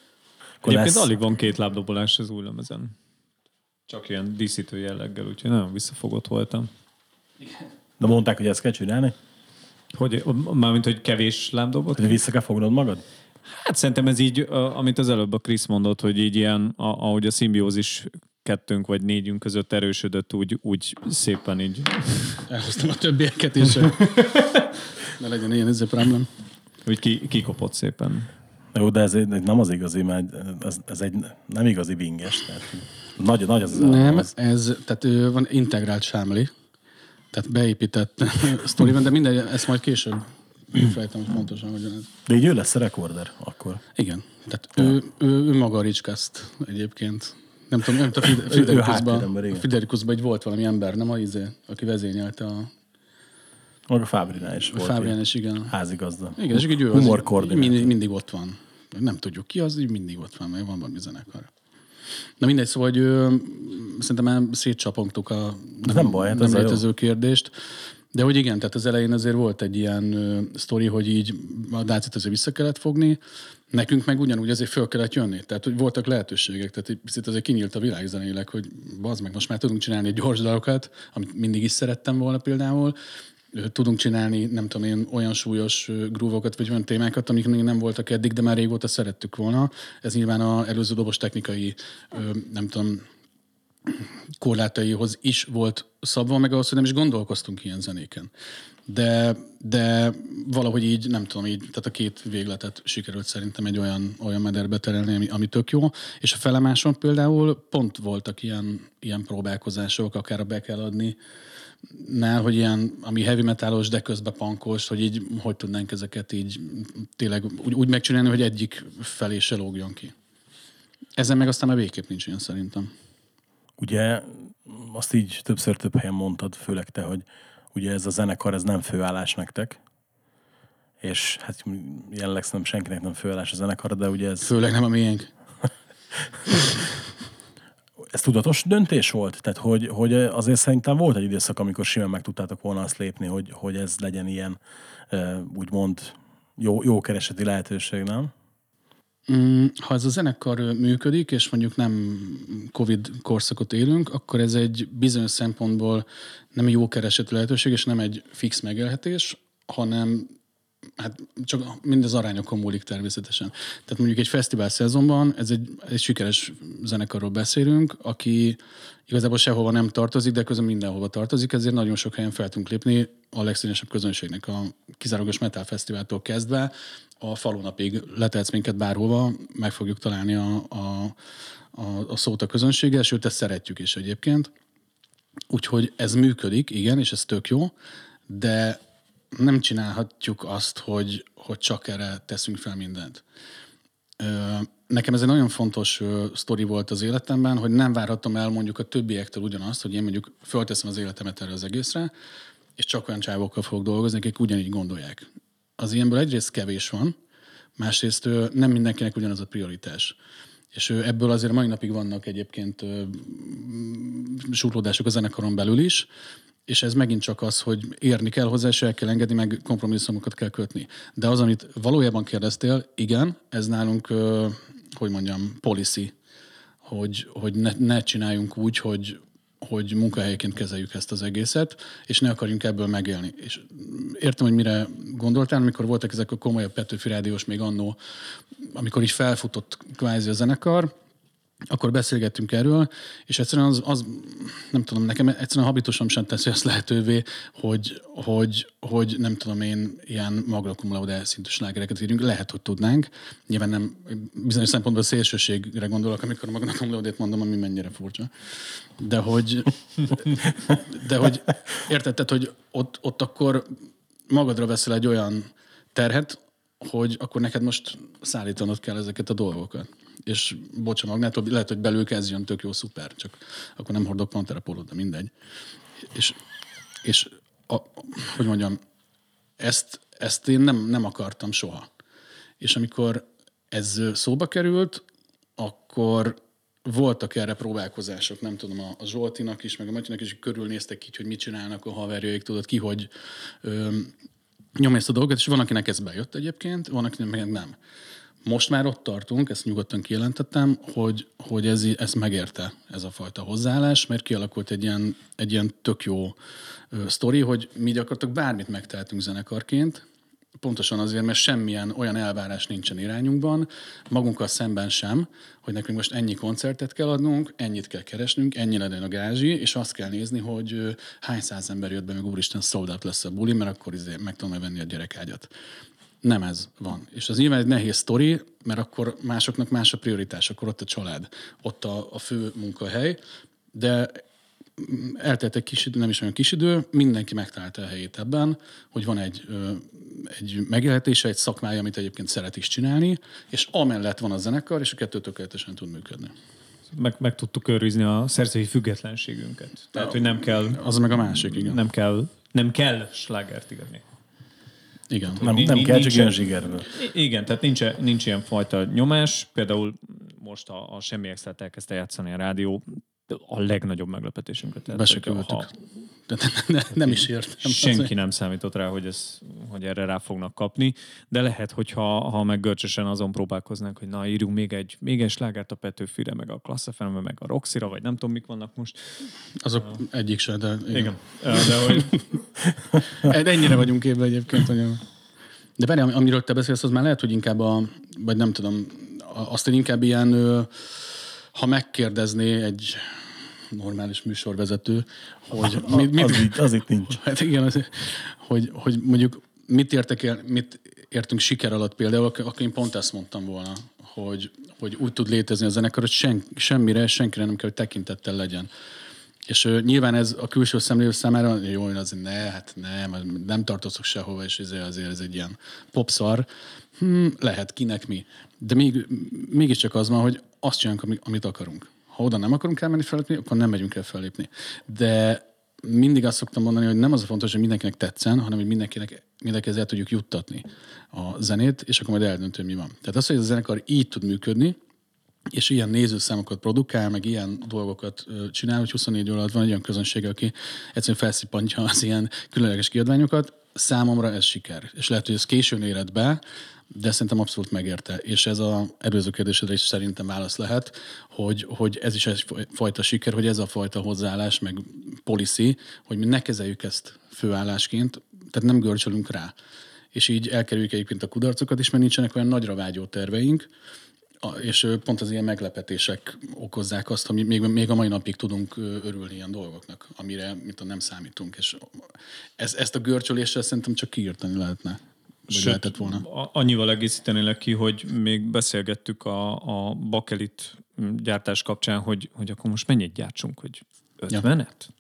akkor Egyébként lesz, alig van két lábdobolás az új lemezen. Csak ilyen díszítő jelleggel, úgyhogy nagyon visszafogott voltam. De mondták, hogy ezt kell csinálni? Hogy, mármint, hogy kevés lábdobot? Hogy vissza kell fognod magad? Hát szerintem ez így, amit az előbb a Krisz mondott, hogy így ilyen, a, ahogy a szimbiózis kettőnk vagy négyünk között erősödött, úgy, úgy szépen így. Elhoztam a többieket is. ne legyen ilyen ez a problém. Úgy ki, kikopott szépen. Jó, de ez egy, nem az igazi, mert ez, ez egy nem igazi vinges. Tehát nagy, nagy az az Nem, az. ez, tehát van integrált sámli, tehát beépített sztoriban, de minden, ezt majd később fejtem hogy pontosan, hogy ez. De így ő lesz a rekorder akkor. Igen, tehát ő, ő, ő maga a Ricskaszt egyébként. Nem tudom, nem tudom, Friderikusban, Friderikusban egy volt valami ember, nem a izé, aki vezényelte a Meg a Fábrinál is volt. Fábrián, ilyen és igen. Házigazda. Igen, és így ő az, mindig, mindig ott van. Nem tudjuk ki az, így mindig ott van, mert van valami zenekar. Na mindegy, szóval, hogy ö, szerintem már szétcsapongtuk a Ez nem baj, hát nem ez a jó. létező kérdést. De hogy igen, tehát az elején azért volt egy ilyen ö, sztori, hogy így a dácit azért vissza kellett fogni, nekünk meg ugyanúgy azért föl kellett jönni. Tehát, hogy voltak lehetőségek, tehát egy picit azért kinyílt a világ zenéleg, hogy bazd meg, most már tudunk csinálni gyors dalokat, amit mindig is szerettem volna például, tudunk csinálni, nem tudom én, olyan súlyos grúvokat, vagy olyan témákat, amik még nem voltak eddig, de már régóta szerettük volna. Ez nyilván a előző dobos technikai, nem tudom, korlátaihoz is volt szabva, meg ahhoz, hogy nem is gondolkoztunk ilyen zenéken. De, de valahogy így, nem tudom, így, tehát a két végletet sikerült szerintem egy olyan, olyan mederbe terelni, ami, ami tök jó. És a felemáson például pont voltak ilyen, ilyen próbálkozások, akár a be kell adni, nál, hogy ilyen, ami heavy metalos, de közben pankos, hogy így, hogy tudnánk ezeket így tényleg úgy, úgy megcsinálni, hogy egyik felé se lógjon ki. Ezen meg aztán már végképp nincs ilyen szerintem. Ugye azt így többször több helyen mondtad, főleg te, hogy ugye ez a zenekar, ez nem főállás nektek, és hát jelenleg szerintem senkinek nem főállás a zenekar, de ugye ez, Főleg nem a miénk. ez tudatos döntés volt? Tehát, hogy, hogy azért szerintem volt egy időszak, amikor simán meg tudtátok volna azt lépni, hogy, hogy ez legyen ilyen, úgymond jó, jó kereseti lehetőség, nem? Mm, Ha ez a zenekar működik, és mondjuk nem Covid korszakot élünk, akkor ez egy bizonyos szempontból nem egy jó keresett lehetőség, és nem egy fix megélhetés, hanem hát csak mind az arányokon múlik természetesen. Tehát mondjuk egy fesztivál szezonban, ez egy, egy sikeres zenekarról beszélünk, aki igazából sehova nem tartozik, de közben mindenhova tartozik, ezért nagyon sok helyen fel tudunk lépni a legszínesebb közönségnek, a kizárólagos metal fesztiváltól kezdve a falunapig letehetsz minket bárhova, meg fogjuk találni a, a, a, a szót a közönséggel, sőt, ezt szeretjük is egyébként. Úgyhogy ez működik, igen, és ez tök jó, de nem csinálhatjuk azt, hogy, hogy csak erre teszünk fel mindent. Nekem ez egy nagyon fontos sztori volt az életemben, hogy nem várhattam el mondjuk a többiektől ugyanazt, hogy én mondjuk fölteszem az életemet erre az egészre, és csak olyan csávokkal fogok dolgozni, akik ugyanígy gondolják. Az ilyenből egyrészt kevés van, másrészt nem mindenkinek ugyanaz a prioritás. És ebből azért mai napig vannak egyébként súrlódások a zenekaron belül is, és ez megint csak az, hogy érni kell hozzá, és el kell engedni, meg kompromisszumokat kell kötni. De az, amit valójában kérdeztél, igen, ez nálunk, hogy mondjam, policy, hogy, hogy ne, ne csináljunk úgy, hogy, hogy munkahelyként kezeljük ezt az egészet, és ne akarjunk ebből megélni. És értem, hogy mire gondoltál, amikor voltak ezek a komolyabb Petőfi Rádiós még annó, amikor így felfutott kvázi a zenekar, akkor beszélgettünk erről, és egyszerűen az, az nem tudom, nekem egyszerűen habitusom sem teszi azt lehetővé, hogy, hogy, hogy nem tudom én, ilyen maglakum laude szintű slágereket írjunk. Lehet, hogy tudnánk. Nyilván nem bizonyos szempontból szélsőségre gondolok, amikor maglakum laudét mondom, ami mennyire furcsa. De hogy, de hogy érted, tehát, hogy ott, ott akkor magadra veszel egy olyan terhet, hogy akkor neked most szállítanod kell ezeket a dolgokat és bocsa magnától, lehet, hogy belül kezdjön tök jó, szuper, csak akkor nem hordok Pantera pólót, de mindegy. És, és a, hogy mondjam, ezt, ezt én nem, nem akartam soha. És amikor ez szóba került, akkor voltak erre próbálkozások, nem tudom, a, Zsoltinak is, meg a Matyinak is körülnéztek így, hogy mit csinálnak a haverjaik, tudod ki, hogy ö, nyomja ezt a dolgot, és van, akinek ez bejött egyébként, van, akinek meg nem. Most már ott tartunk, ezt nyugodtan kijelentettem, hogy, hogy ez, ez megérte, ez a fajta hozzáállás, mert kialakult egy ilyen, egy ilyen tök jó ö, sztori, hogy mi gyakorlatilag bármit megtehetünk zenekarként, pontosan azért, mert semmilyen olyan elvárás nincsen irányunkban, magunkkal szemben sem, hogy nekünk most ennyi koncertet kell adnunk, ennyit kell keresnünk, ennyi legyen a gázsi, és azt kell nézni, hogy hány száz ember jött be, meg úristen szoldált lesz a buli, mert akkor izé meg tudom venni a gyerekágyat nem ez van. És az nyilván egy nehéz sztori, mert akkor másoknak más a prioritás, akkor ott a család, ott a, a fő munkahely, de eltelt egy kis idő, nem is olyan kis idő, mindenki megtalálta a helyét ebben, hogy van egy, egy megélhetése, egy szakmája, amit egyébként szeret is csinálni, és amellett van a zenekar, és a kettő tökéletesen tud működni. Meg, meg tudtuk őrizni a szerzői függetlenségünket. Tehát, hogy nem kell... Az meg a másik, igen. Nem kell, nem kell slágert írni. Igen. Nem, nem kell, csak ilyen zsigerből. Igen, tehát nincs, nincs ilyen fajta nyomás. Például most a, a Semmi extra elkezdte játszani a rádió, a legnagyobb meglepetésünket. Be se ha, ne, ne, nem is értem. Senki nem számított rá, hogy, ez, hogy erre rá fognak kapni, de lehet, hogyha ha meg görcsösen azon próbálkoznánk, hogy na, írjunk még egy, még egy slágert a Petőfire, meg a Klasszafemre, meg a Roxira, vagy nem tudom, mik vannak most. Azok uh, egyik se, de igen. igen. De hogy... Ennyire vagyunk évben egyébként, hogy... De várj, amiről te beszélsz, az már lehet, hogy inkább a, vagy nem tudom, azt, hogy inkább ilyen, ha megkérdezné egy normális műsorvezető, hogy a, mit, mit, az, itt, az itt nincs. Hát igen, az, hogy, hogy mondjuk mit, értek el, mit értünk siker alatt például, akkor én pont ezt mondtam volna, hogy, hogy úgy tud létezni a zenekar, hogy sen, semmire, senkire nem kell, hogy tekintettel legyen. És uh, nyilván ez a külső szemlélő számára, jó, az ne, hát nem, nem tartozok sehova, és ezért azért ez egy ilyen popszar. Hmm, lehet, kinek mi. De még, mégiscsak az van, hogy azt csinálunk, amit akarunk. Ha oda nem akarunk elmenni fellépni, akkor nem megyünk el fellépni. De mindig azt szoktam mondani, hogy nem az a fontos, hogy mindenkinek tetszen, hanem hogy mindenkinek, mindenkihez el tudjuk juttatni a zenét, és akkor majd eldöntő, mi van. Tehát az, hogy a zenekar így tud működni, és ilyen nézőszámokat produkál, meg ilyen dolgokat csinál, hogy 24 óra alatt van egy olyan közönség, aki egyszerűen felszipantja az ilyen különleges kiadványokat, számomra ez siker. És lehet, hogy ez későn éred be, de szerintem abszolút megérte. És ez a előző kérdésedre is szerintem válasz lehet, hogy, hogy ez is egy fajta siker, hogy ez a fajta hozzáállás, meg policy, hogy mi ne kezeljük ezt főállásként, tehát nem görcsölünk rá. És így elkerüljük egyébként a kudarcokat is, mert nincsenek olyan nagyra vágyó terveink, és pont az ilyen meglepetések okozzák azt, hogy még, még a mai napig tudunk örülni ilyen dolgoknak, amire mit nem számítunk. És ez, ezt a görcsöléssel szerintem csak kiírtani lehetne. Sőt, lehetett volna. annyival egészítenélek ki, hogy még beszélgettük a, a bakelit gyártás kapcsán, hogy, hogy akkor most mennyit gyártsunk, hogy ötvenet? Ja.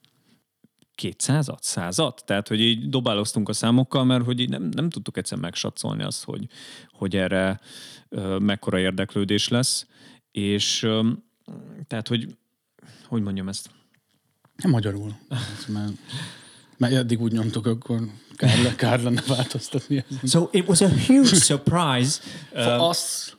Kétszázat, százat? Tehát, hogy így dobáloztunk a számokkal, mert hogy így nem, nem tudtuk egyszer megsatszolni azt, hogy, hogy erre ö, mekkora érdeklődés lesz. És ö, tehát, hogy hogy mondjam ezt? Nem magyarul. Mert, mert eddig úgy nyomtuk, akkor kár, le, kár lenne változtatni. So it was a huge surprise. For us.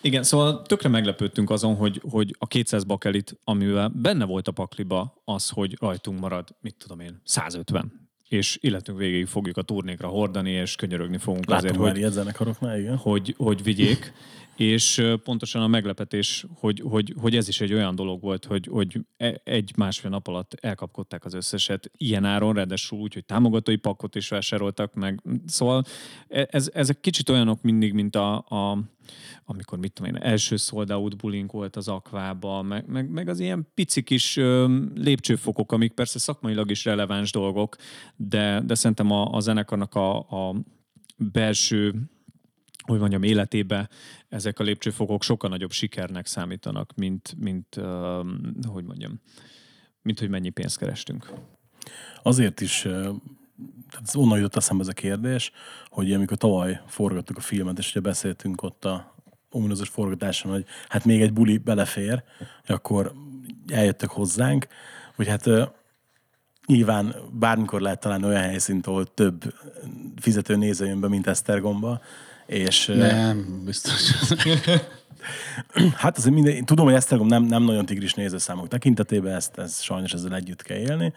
Igen, szóval tökre meglepődtünk azon, hogy, hogy a 200 bakelit, amivel benne volt a pakliba, az, hogy rajtunk marad, mit tudom én, 150 és illetünk végig fogjuk a turnékra hordani, és könyörögni fogunk Látom azért, már hogy, ilyet zenekaroknál, igen. hogy, hogy vigyék. És pontosan a meglepetés, hogy, hogy, hogy ez is egy olyan dolog volt, hogy, hogy e- egy-másfél nap alatt elkapkodták az összeset ilyen áron, ráadásul úgy, hogy támogatói pakot is vásároltak meg. Szóval e- ez, ezek kicsit olyanok mindig, mint a, a amikor mit tudom én, első sold out bulink volt az akvába, meg, meg, meg az ilyen pici kis ö, lépcsőfokok, amik persze szakmailag is releváns dolgok, de, de szerintem a, a zenekarnak a, a belső hogy mondjam, életébe ezek a lépcsőfokok sokkal nagyobb sikernek számítanak, mint, mint uh, hogy mondjam, mint hogy mennyi pénzt kerestünk. Azért is, tehát onnan jutott eszembe ez a kérdés, hogy amikor tavaly forgattuk a filmet, és ugye beszéltünk ott a ominózus forgatáson, hogy hát még egy buli belefér, akkor eljöttek hozzánk, hogy hát nyilván bármikor lehet találni olyan helyszínt, ahol több fizető néző jön be, mint Esztergomba, és Nem, biztos. Hát azért minden, én tudom, hogy Esztergom nem, nem nagyon tigris nézőszámok tekintetében, ezt, ez sajnos ezzel együtt kell élni,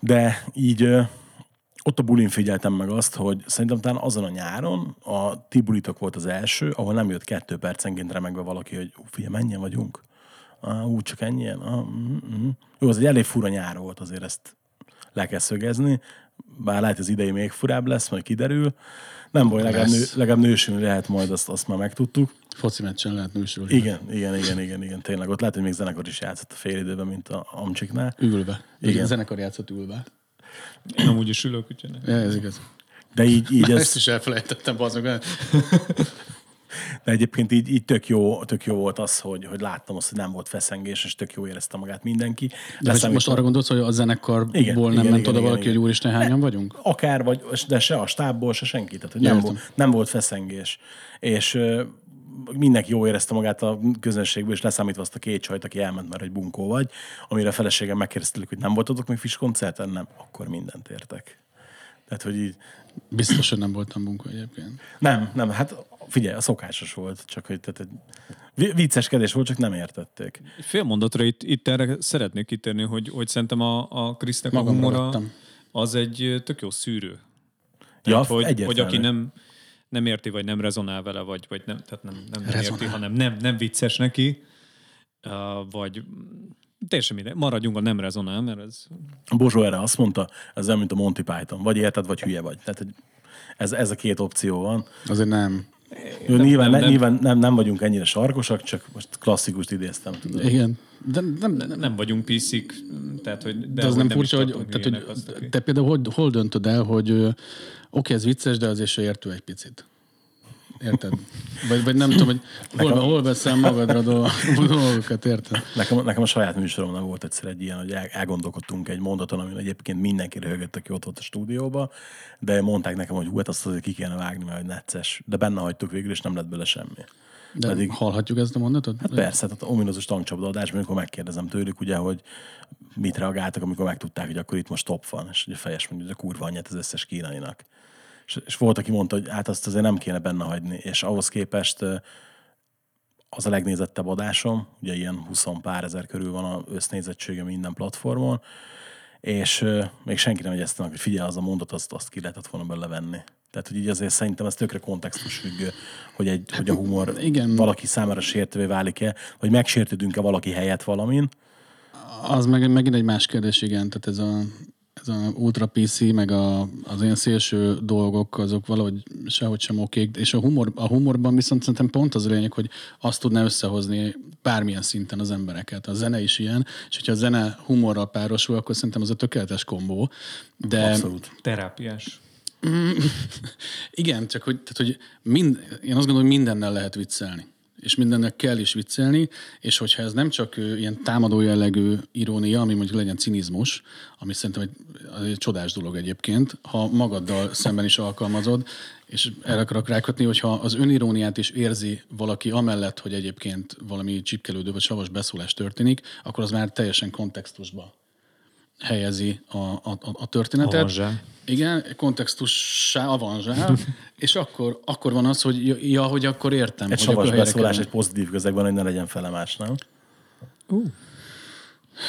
de így ott a bulin figyeltem meg azt, hogy szerintem talán azon a nyáron a ti bulitok volt az első, ahol nem jött kettő percenként remegve valaki, hogy "Ú, figyelj, mennyien vagyunk? Ah, úgy csak ennyien? Ah, mm, mm. Jó, az egy elég fura nyár volt, azért ezt le kell szögezni, bár lehet az idei még furább lesz, majd kiderül. Nem baj, legalább, nő, legalább nősülni lehet majd, azt, azt már megtudtuk. Foci meccsen lehet nősülni. Igen, igen, igen, igen, igen, tényleg. Ott lehet, hogy még zenekar is játszott a fél időben, mint a Amcsiknál. Ülve. Igen. Zenekar játszott ülve. Én amúgy is ülök, úgyhogy. Ja, ez igaz. De így, így Ezt ez, is elfelejtettem, bazd meg. De egyébként így, így tök, jó, tök jó volt az, hogy, hogy láttam azt, hogy nem volt feszengés, és tök jó érezte magát mindenki. De most, most arra gondolsz, hogy a zenekarból Igen, nem igen, ment igen, oda igen, valaki, igen. hogy úristen, hányan vagyunk? akár, vagy, de se a stábból, se senki. Tehát, hogy nem, Értem. volt, nem volt feszengés. És mindenki jó érezte magát a közönségből, és leszámítva azt a két csajt, aki elment, mert hogy bunkó vagy, amire a feleségem megkérdeztelük, hogy nem voltatok még Fish koncerten? Nem, akkor mindent értek. Tehát, hogy így, Biztos, hogy nem voltam bunkó egyébként. nem, nem, hát figyelj, a szokásos volt, csak hogy tehát, egy vi- vicceskedés volt, csak nem értették. Fél mondatra itt, itt erre szeretnék kitérni, hogy, hogy szerintem a, a Krisznek a humora vettem. az egy tök jó szűrő. Ja, Tehát, hogy, egyértelmű. hogy aki nem, nem érti, vagy nem rezonál vele, vagy, vagy nem, tehát nem, nem, nem érti, Rezonál. hanem nem, nem vicces neki, uh, vagy teljesen mindegy, maradjunk a nem rezonál, mert ez A Bozsó erre azt mondta, ez olyan, mint a Monty Python. Vagy érted, vagy hülye vagy. Tehát ez, ez a két opció van. Azért nem. Jó, nyilván, nem, nem, nem. nyilván nem, nem vagyunk ennyire sarkosak, csak most klasszikust idéztem. Tudod. Igen. De nem, nem, nem vagyunk piszik, tehát hogy de, de az nem furcsa, hogy, tartunk tehát, hogy azt, aki- te például hogy, hol döntöd el, hogy oké, ez vicces, de azért se értő egy picit. Érted? Vagy, vagy nem tudom, hogy hol, hol veszel magadra dolg- dolgokat, érted? Nekem, nekem a saját műsoromnál volt egyszer egy ilyen, hogy el- elgondolkodtunk egy mondaton, amin egyébként mindenki röhögött, aki ott volt a stúdióba, de mondták nekem, hogy hú, hát azt azért ki kéne vágni, mert necces. De benne hagytuk végül, és nem lett bele semmi. De Pedig- hallhatjuk ezt a mondatot? Hát persze, tehát ominózus tankcsapdaadásban, amikor megkérdezem tőlük, ugye, hogy mit reagáltak, amikor megtudták, hogy akkor itt most top van, és ugye fejes mondja, hogy a kurva anyját az összes kínainak. És, és volt, aki mondta, hogy hát azt azért nem kéne benne hagyni, és ahhoz képest az a legnézettebb adásom, ugye ilyen 20 pár ezer körül van a össznézettsége minden platformon, és még senki nem jegyezte meg, hogy figyelj, az a mondat, azt, azt ki lehetett volna belőle venni. Tehát, hogy így azért szerintem ez tökre kontextus függő, hogy, egy, hogy a humor Igen. valaki számára sértővé válik-e, vagy megsértődünk-e valaki helyett valamin. Az meg, megint egy más kérdés, igen. Tehát ez a, ez a ultra PC, meg a, az ilyen szélső dolgok, azok valahogy sehogy sem okék. És a, humor, a humorban viszont szerintem pont az a lényeg, hogy azt tudná összehozni bármilyen szinten az embereket. A zene is ilyen, és hogyha a zene humorral párosul, akkor szerintem az a tökéletes kombó. De Abszolút. terápiás. igen, csak hogy, tehát, hogy mind, én azt gondolom, hogy mindennel lehet viccelni. És mindennek kell is viccelni, és hogyha ez nem csak ilyen támadó jellegű irónia, ami mondjuk legyen cinizmus, ami szerintem egy, egy csodás dolog egyébként, ha magaddal szemben is alkalmazod, és erre akarok rákötni, hogyha az öniróniát is érzi valaki amellett, hogy egyébként valami csipkelődő vagy savas beszólás történik, akkor az már teljesen kontextusba helyezi a, a, a- a történetet. Avanzsál. Igen, kontextussá avanzsál, és akkor, akkor van az, hogy ja, hogy akkor értem. Egy hogy savas beszólás egy pozitív közegben, hogy ne legyen felemás, nem?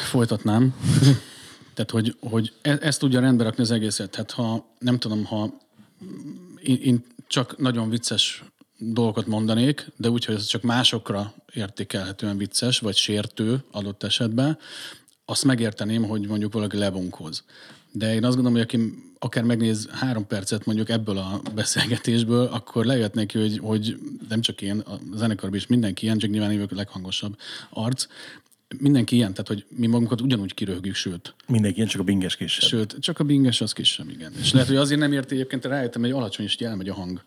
Folytatnám. Tehát, hogy, hogy e- ezt tudja rendbe rakni az egészet. Tehát, ha nem tudom, ha én, én csak nagyon vicces dolgokat mondanék, de úgy, hogy ez csak másokra értékelhetően vicces, vagy sértő adott esetben, azt megérteném, hogy mondjuk valaki lebonkoz. De én azt gondolom, hogy aki akár megnéz három percet mondjuk ebből a beszélgetésből, akkor lejött neki, hogy, hogy nem csak én, a zenekarban is mindenki ilyen, csak nyilván én a leghangosabb arc, mindenki ilyen, tehát hogy mi magunkat ugyanúgy kiröhögjük, sőt, Mindenki ilyen, csak a binges kisebb. Sőt, csak a binges az kisebb, igen. És lehet, hogy azért nem érti egyébként, rájöttem, hogy alacsony is elmegy a hang.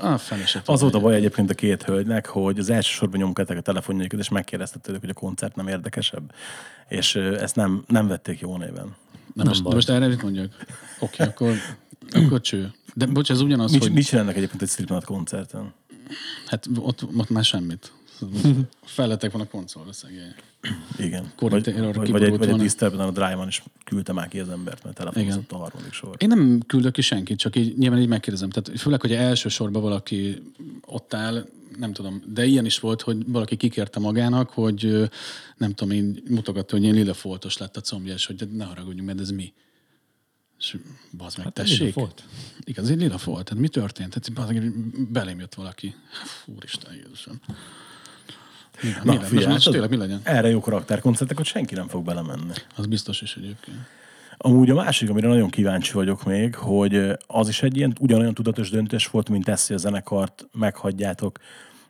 Ah. Az volt a baj egyébként a két hölgynek, hogy az első sorban nyomkodták a telefonjaikat, és megkérdeztek tőlük, hogy a koncert nem érdekesebb. És ezt nem, nem vették jó néven. Na most, de most erre mit mondjak? Oké, okay, akkor, akkor cső. De bocs, ez ugyanaz, Mit, hogy mit csinálnak egyébként egy Slipknot koncerten? hát ott, ott már semmit. Felletek van a konzolra szegény. Igen. Corey Vagy, vagy, vagy, egy, vagy egy a Drive-on is küldte már ki az embert, mert telefonozott a harmadik sor. Én nem küldök ki senkit, csak így nyilván így megkérdezem. Tehát főleg, hogy első sorban valaki ott áll, nem tudom, de ilyen is volt, hogy valaki kikérte magának, hogy nem tudom, én mutogatta, hogy én lila foltos lett a combja, és hogy ne haragudjunk, mert ez mi? És bazd meg, hát tessék. lila folt. Igaz, egy lila folt. Tehát mi történt? Tehát belém jött valaki. Úristen, Jézusom. Mi, mi Na, legyen? figyelj, most, most hát tényleg mi legyen? erre jó karakterkoncertek, hogy senki nem fog belemenni. Az biztos is egyébként. Amúgy a másik, amire nagyon kíváncsi vagyok még, hogy az is egy ilyen ugyanolyan tudatos döntés volt, mint teszi a zenekart, meghagyjátok.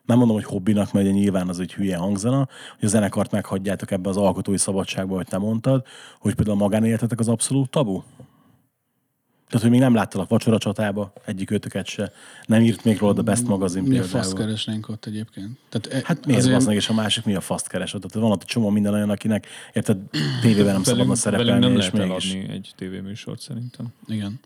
Nem mondom, hogy hobbinak, mert ugye nyilván az egy hülye hangzana, hogy a zenekart meghagyjátok ebbe az alkotói szabadságba, hogy te mondtad, hogy például a magánéletetek az abszolút tabu. Tehát, hogy még nem láttalak vacsora csatába, egyik őtöket se. Nem írt még rólad a Best magazin Mi a például. fasz keresnénk ott egyébként? Tehát, e- Hát miért azért- azért... és a másik mi a faszt keresed? Tehát van ott csomó minden olyan, akinek érted, tévében nem szabadna velünk szerepelni, nem és lehet mégis. eladni egy tévéműsort szerintem. Igen.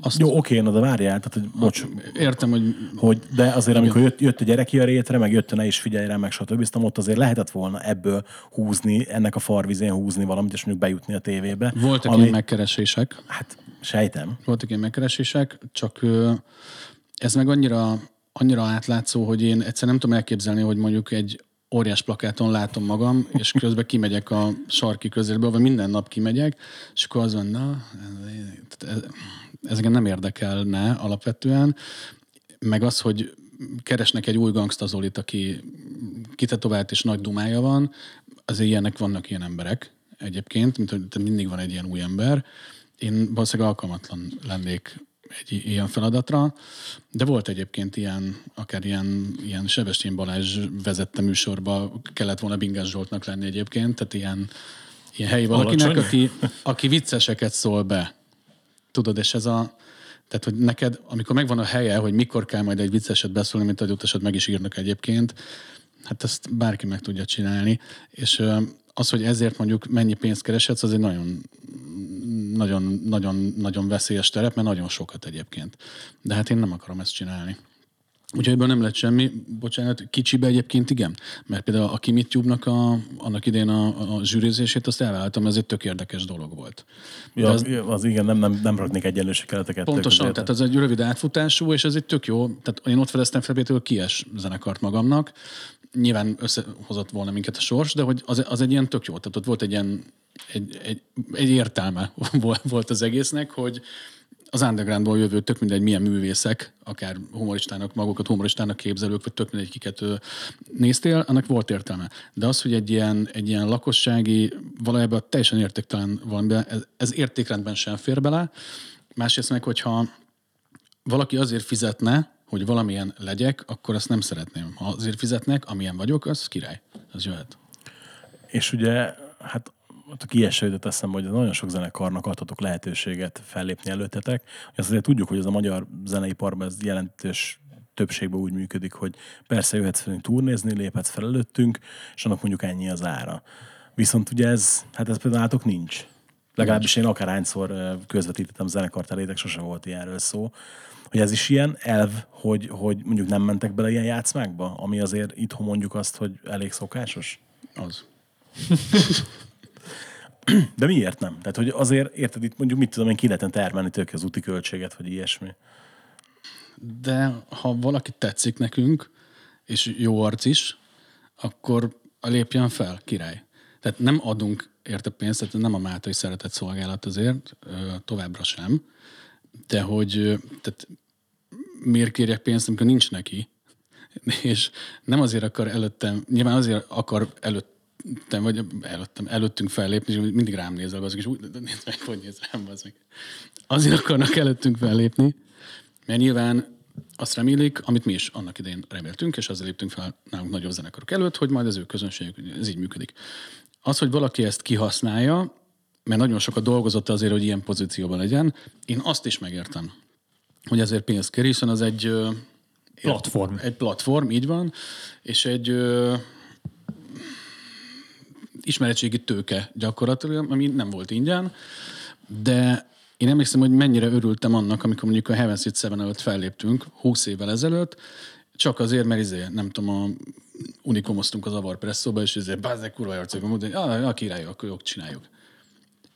Azt Jó, oké, na de várjál, tehát, hogy bocs, értem, hogy hogy, de azért, amikor jött, jött a gyereki a rétre, meg jött a ne is figyelj rá, meg stb. Aztán ott azért lehetett volna ebből húzni, ennek a farvizén húzni valamit, és mondjuk bejutni a tévébe. voltak ami, ilyen megkeresések, Hát, sejtem. voltak ilyen megkeresések, csak ez meg annyira, annyira átlátszó, hogy én egyszer nem tudom elképzelni, hogy mondjuk egy óriás plakáton látom magam, és közben kimegyek a sarki közélből, vagy minden nap kimegyek, és akkor az na, ez, ez engem nem érdekelne alapvetően, meg az, hogy keresnek egy új gangstazolit, aki kitetovált és nagy dumája van, azért ilyenek vannak ilyen emberek egyébként, mint hogy mindig van egy ilyen új ember. Én valószínűleg alkalmatlan lennék egy ilyen feladatra, de volt egyébként ilyen, akár ilyen, ilyen Sebestyén Balázs vezette műsorba, kellett volna Bingás Zsoltnak lenni egyébként, tehát ilyen, ilyen helyi valakinek, Alacsony? aki, aki vicceseket szól be. Tudod, és ez a... Tehát, hogy neked, amikor megvan a helye, hogy mikor kell majd egy vicceset beszélni, mint adott eset meg is írnak egyébként, hát ezt bárki meg tudja csinálni. És az, hogy ezért mondjuk mennyi pénzt kereshetsz, az egy nagyon nagyon, nagyon, nagyon veszélyes terep, mert nagyon sokat egyébként. De hát én nem akarom ezt csinálni. Úgyhogy ebből nem lett semmi, bocsánat, kicsibe egyébként igen, mert például a Kimitube-nak a, annak idén a, a zsűrizését, azt elvállaltam, ez egy tök érdekes dolog volt. Ja, az, az, igen, nem, nem, nem raknék egyenlőségkereteket. Pontosan, tehát ez egy rövid átfutású, és ez egy tök jó. Tehát én ott fedeztem fel például Kies zenekart magamnak. Nyilván összehozott volna minket a sors, de hogy az, az egy ilyen tök jó. Tehát ott volt egy ilyen egy, egy, egy értelme volt- az egésznek, hogy az undergroundból jövő, tök mindegy milyen művészek, akár humoristának, magukat humoristának képzelők, vagy tök mindegy, kiket néztél, annak volt értelme. De az, hogy egy ilyen, egy ilyen lakossági, valójában teljesen értéktelen valamiben, ez, ez értékrendben sem fér bele. Másrészt meg, hogyha valaki azért fizetne, hogy valamilyen legyek, akkor azt nem szeretném. Ha azért fizetnek, amilyen vagyok, az király. Az jöhet. És ugye, hát a kieső jutott eszembe, hogy nagyon sok zenekarnak adhatok lehetőséget fellépni előttetek. Azt azért tudjuk, hogy ez a magyar zeneiparban ez jelentős többségben úgy működik, hogy persze jöhetsz felünk turnézni, léphetsz fel előttünk, és annak mondjuk ennyi az ára. Viszont ugye ez, hát ez például nálatok nincs. Legalábbis én akárhányszor közvetítettem zenekart elétek, sose volt ilyenről szó. Hogy ez is ilyen elv, hogy, hogy mondjuk nem mentek bele ilyen játszmákba, ami azért itthon mondjuk azt, hogy elég szokásos? Az. De miért nem? Tehát, hogy azért, érted, itt mondjuk mit tudom én, ki lehetne termelni tőke az úti költséget, vagy ilyesmi. De ha valaki tetszik nekünk, és jó arc is, akkor lépjen fel, király. Tehát nem adunk érte pénzt, tehát nem a Mátai szeretett szolgálat azért, továbbra sem, de hogy tehát miért kérjek pénzt, amikor nincs neki, és nem azért akar előttem, nyilván azért akar előttem, vagy előttem, előttünk fellépni, és mindig rám nézel, azok, és úgy nézd meg, hogy néz rám, az meg. Azért akarnak előttünk fellépni, mert nyilván azt remélik, amit mi is annak idején reméltünk, és azért léptünk fel nálunk nagyobb zenekarok előtt, hogy majd az ő közönségük, ez így működik. Az, hogy valaki ezt kihasználja, mert nagyon sokat dolgozott azért, hogy ilyen pozícióban legyen, én azt is megértem, hogy ezért pénzt kér, hiszen az egy Platform. Egy platform, így van, és egy ö, ismeretségi tőke gyakorlatilag, ami nem volt ingyen, de én emlékszem, hogy mennyire örültem annak, amikor mondjuk a Heaven Seat Seven előtt felléptünk 20 évvel ezelőtt, csak azért, mert izé, nem tudom, a unikomoztunk az Avar Presszóba, és ezért bázzák kurva mondani, hogy ah, a király, akkor jók, csináljuk.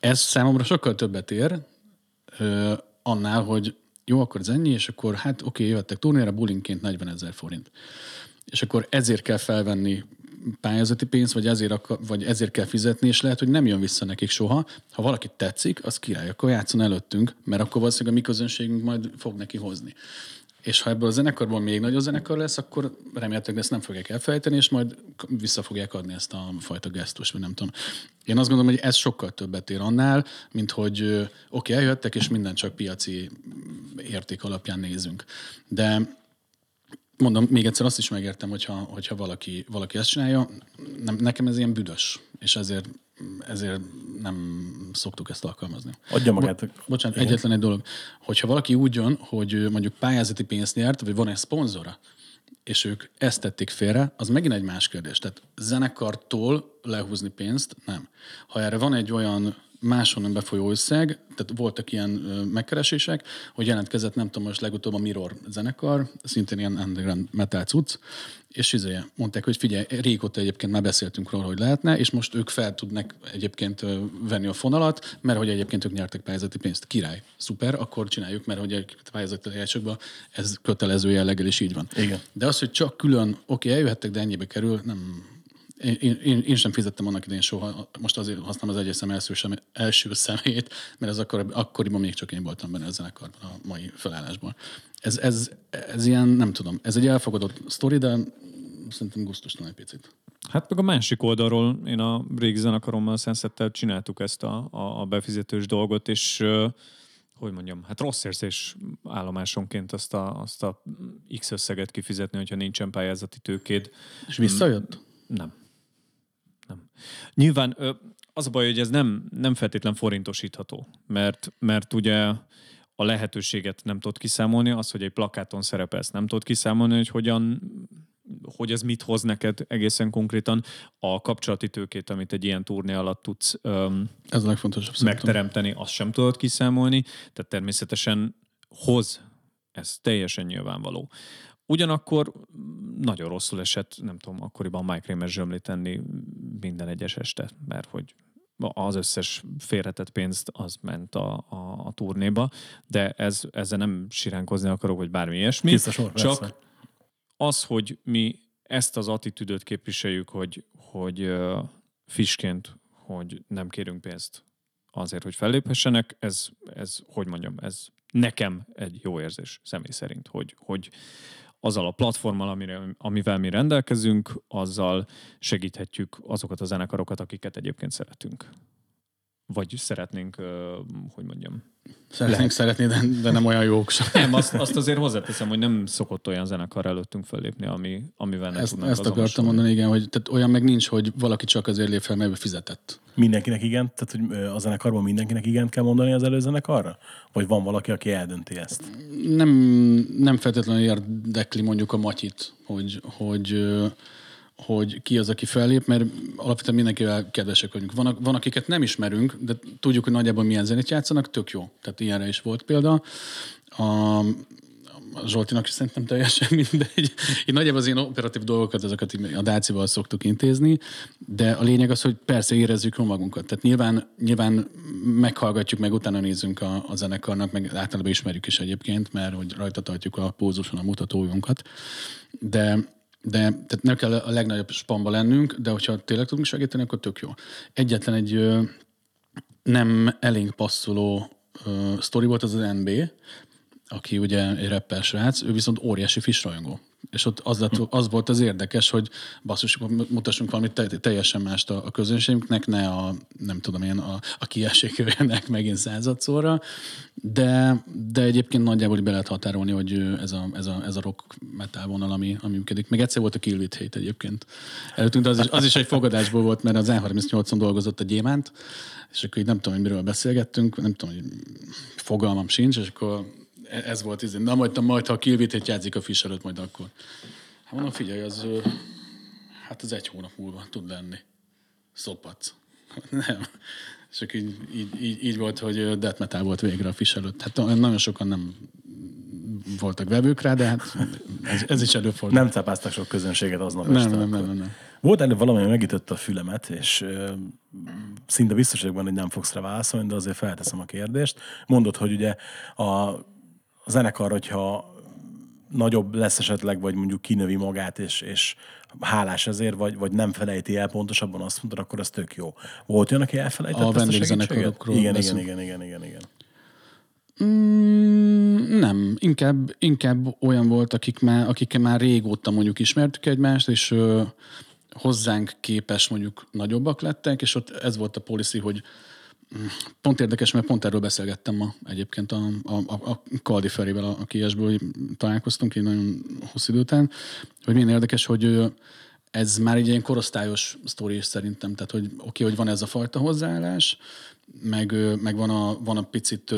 Ez számomra sokkal többet ér, ö, annál, hogy jó, akkor ez ennyi, és akkor hát oké, jöttek turnéra, bulinként 40 ezer forint. És akkor ezért kell felvenni pályázati pénzt, vagy ezért, vagy ezért kell fizetni, és lehet, hogy nem jön vissza nekik soha. Ha valaki tetszik, az király, akkor játszon előttünk, mert akkor valószínűleg a mi közönségünk majd fog neki hozni. És ha ebből a zenekarból még nagyobb zenekar lesz, akkor remélhetőleg ezt nem fogják elfelejteni, és majd vissza fogják adni ezt a fajta gesztust, vagy nem tudom. Én azt gondolom, hogy ez sokkal többet ér annál, mint hogy oké, eljöttek, és minden csak piaci érték alapján nézünk. De mondom, még egyszer azt is megértem, hogyha, hogyha valaki, valaki ezt csinálja. Nem, nekem ez ilyen büdös, és ezért, ezért nem szoktuk ezt alkalmazni. Adja magát. Bocsánat, Igen. egyetlen egy dolog. Hogyha valaki úgy jön, hogy mondjuk pályázati pénzt nyert, vagy van egy szponzora, és ők ezt tették félre, az megint egy más kérdés. Tehát zenekartól lehúzni pénzt, nem. Ha erre van egy olyan máshonnan befolyó összeg, tehát voltak ilyen megkeresések, hogy jelentkezett, nem tudom, most legutóbb a Mirror zenekar, szintén ilyen underground metal cucc, és izé, mondták, hogy figyelj, régóta egyébként már beszéltünk róla, hogy lehetne, és most ők fel tudnak egyébként venni a fonalat, mert hogy egyébként ők nyertek pályázati pénzt. Király, szuper, akkor csináljuk, mert hogy a pályázati eljátszásokban ez kötelező jelleggel is így van. Igen. De az, hogy csak külön, oké, eljöhettek, de ennyibe kerül, nem, én, én, én sem fizettem annak idején soha, most azért használom az egyes szem első, sem, első szemét, mert ez akkor, akkoriban még csak én voltam benne a zenekarban, a mai felállásban. Ez, ez, ez ilyen, nem tudom, ez egy elfogadott sztori, de szerintem gusztustalan egy picit. Hát meg a másik oldalról, én a régi zenekarommal, a Sunset-tel csináltuk ezt a, a, a befizetős dolgot, és hogy mondjam, hát rossz érzés állomásonként azt a, azt a X összeget kifizetni, hogyha nincsen pályázati tőkéd. És visszajött? Nem. Nyilván az a baj, hogy ez nem, nem feltétlen forintosítható, mert, mert ugye a lehetőséget nem tudod kiszámolni, az, hogy egy plakáton szerepelsz, nem tudod kiszámolni, hogy hogyan hogy ez mit hoz neked egészen konkrétan a kapcsolati tőkét, amit egy ilyen turné alatt tudsz öm, Ez a legfontosabb szerintem. megteremteni, azt sem tudod kiszámolni, tehát természetesen hoz, ez teljesen nyilvánvaló. Ugyanakkor nagyon rosszul esett, nem tudom, akkoriban Mike Kramer zsömli tenni minden egyes este, mert hogy az összes félretett pénzt az ment a, a, a turnéba, de ez, ezzel nem siránkozni akarok, vagy bármi ilyesmi. Sor, csak persze. az, hogy mi ezt az attitűdöt képviseljük, hogy, hogy uh, fisként, hogy nem kérünk pénzt azért, hogy felléphessenek, ez, ez, hogy mondjam, ez nekem egy jó érzés személy szerint, hogy, hogy azzal a platformmal, amire, amivel mi rendelkezünk, azzal segíthetjük azokat a zenekarokat, akiket egyébként szeretünk. Vagy szeretnénk, hogy mondjam, Szeretnénk szeretni, de, de nem olyan jók sem. nem, azt, azt azért hozzáteszem, hogy nem szokott olyan zenekar előttünk fellépni, ami, amivel ne Ezt, tudnánk ezt akartam mondani, igen, hogy tehát olyan meg nincs, hogy valaki csak azért lép fel, mert fizetett. Mindenkinek igen? Tehát, hogy a zenekarban mindenkinek igent kell mondani az előzenekarra? Vagy van valaki, aki eldönti ezt? Nem, nem feltétlenül érdekli mondjuk a Matyit, hogy, hogy, hogy ki az, aki fellép, mert alapvetően mindenkivel kedvesek vagyunk. Van, van, akiket nem ismerünk, de tudjuk, hogy nagyjából milyen zenét játszanak, tök jó. Tehát ilyenre is volt példa. A, Zsoltinak is szerintem teljesen mindegy. Én nagyjából az ilyen operatív dolgokat, ezeket a Dácival szoktuk intézni, de a lényeg az, hogy persze érezzük jól magunkat. Tehát nyilván, nyilván meghallgatjuk, meg utána nézzünk a, a zenekarnak, meg általában ismerjük is egyébként, mert hogy rajta tartjuk a pózuson a mutatójunkat. De, de tehát nem kell a legnagyobb spamba lennünk, de hogyha tényleg tudunk segíteni, akkor tök jó. Egyetlen egy nem elénk passzoló sztori volt az az NB, aki ugye egy rapper srác, ő viszont óriási fish rajongó. És ott az, lett, az volt az érdekes, hogy basszus, mutassunk valamit te, teljesen mást a, a közönségünknek, ne a, nem tudom én, a, a kiessékőjének megint századszorra, de, de egyébként nagyjából be lehet határolni, hogy ez a, ez a, ez a rock metal vonal, ami, ami működik. Meg egyszer volt a Kill It Hate egyébként. Előttünk, de az is, az is egy fogadásból volt, mert az E38-on dolgozott a Gyémánt, és akkor így nem tudom, hogy miről beszélgettünk, nem tudom, hogy fogalmam sincs, és akkor ez volt, ez, na majd, majd ha a kilvitét játszik a Fish előtt, majd akkor. Hát mondom, figyelj, az, hát az egy hónap múlva tud lenni. Szopac. Nem. És akkor így, így, így, így, volt, hogy death metal volt végre a Fish előtt. Hát nagyon sokan nem voltak vevők rá, de hát ez, ez is előfordul. Nem cápáztak sok közönséget aznap nem, este nem, nem, nem, nem. Volt előbb valami, ami megütötte a fülemet, és ö, szinte biztos vagyok benne, hogy nem fogsz rá válaszolni, de azért felteszem a kérdést. Mondod, hogy ugye a, a zenekar, hogyha nagyobb lesz esetleg, vagy mondjuk kinövi magát, és, és hálás ezért, vagy, vagy nem felejti el pontosabban azt mondod, akkor az tök jó. Volt olyan, aki elfelejtett A ezt a segítséget? Igen, igen, igen, igen, igen, igen. Mm, nem, inkább, inkább olyan volt, akik már, akikkel már régóta mondjuk ismertük egymást, és ö, hozzánk képes mondjuk nagyobbak lettek, és ott ez volt a policy, hogy pont érdekes, mert pont erről beszélgettem ma egyébként a, a, a, Kaldi Ferivel, a, a kiesből így találkoztunk így nagyon hosszú idő után, hogy milyen érdekes, hogy ez már egy ilyen korosztályos sztori is szerintem, tehát hogy oké, okay, hogy van ez a fajta hozzáállás, meg, meg van, a, van a picit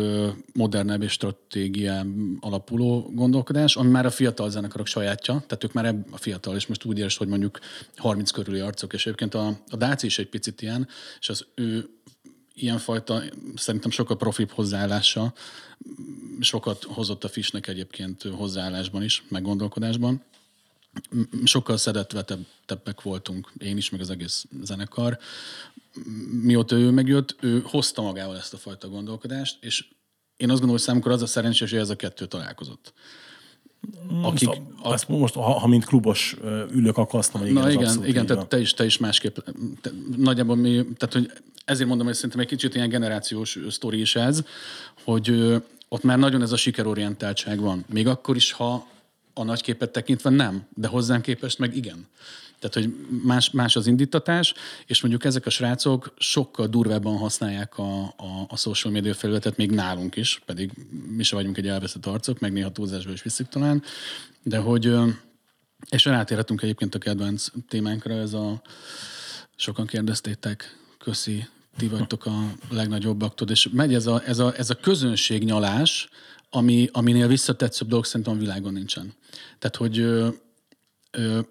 modernebb és stratégián alapuló gondolkodás, ami már a fiatal zenekarok sajátja, tehát ők már ebb a fiatal, és most úgy érsz, hogy mondjuk 30 körüli arcok, és egyébként a, a Dáci is egy picit ilyen, és az ő ilyenfajta, szerintem sokkal profibb hozzáállása, sokat hozott a Fishnek egyébként hozzáállásban is, meg gondolkodásban sokkal szedetvetebbek voltunk, én is, meg az egész zenekar. Mióta ő megjött, ő hozta magával ezt a fajta gondolkodást, és én azt gondolom, hogy számukra az a szerencsés, hogy ez a kettő találkozott. Akik, a, ezt most, ha, ha mint klubos ülök, akkor azt mondom, hogy Na igen, igen, abszolút igen így tehát te is, te is másképp. Te, nagyjából mi, tehát hogy ezért mondom, hogy szerintem egy kicsit ilyen generációs sztori is ez, hogy ott már nagyon ez a sikerorientáltság van. Még akkor is, ha a nagy képet tekintve nem, de hozzánk képest meg igen. Tehát, hogy más, más az indítatás, és mondjuk ezek a srácok sokkal durvábban használják a, a, a social media felületet, még nálunk is, pedig mi se vagyunk egy elveszett arcok, meg néha túlzásból is viszik talán, de hogy, és rátérhetünk egyébként a kedvenc témánkra, ez a, sokan kérdeztétek, köszi, ti vagytok a legnagyobbak, tudod, és megy ez a, ez a, ez a közönségnyalás, ami, aminél visszatetszőbb dolog szerintem a világon nincsen. Tehát, hogy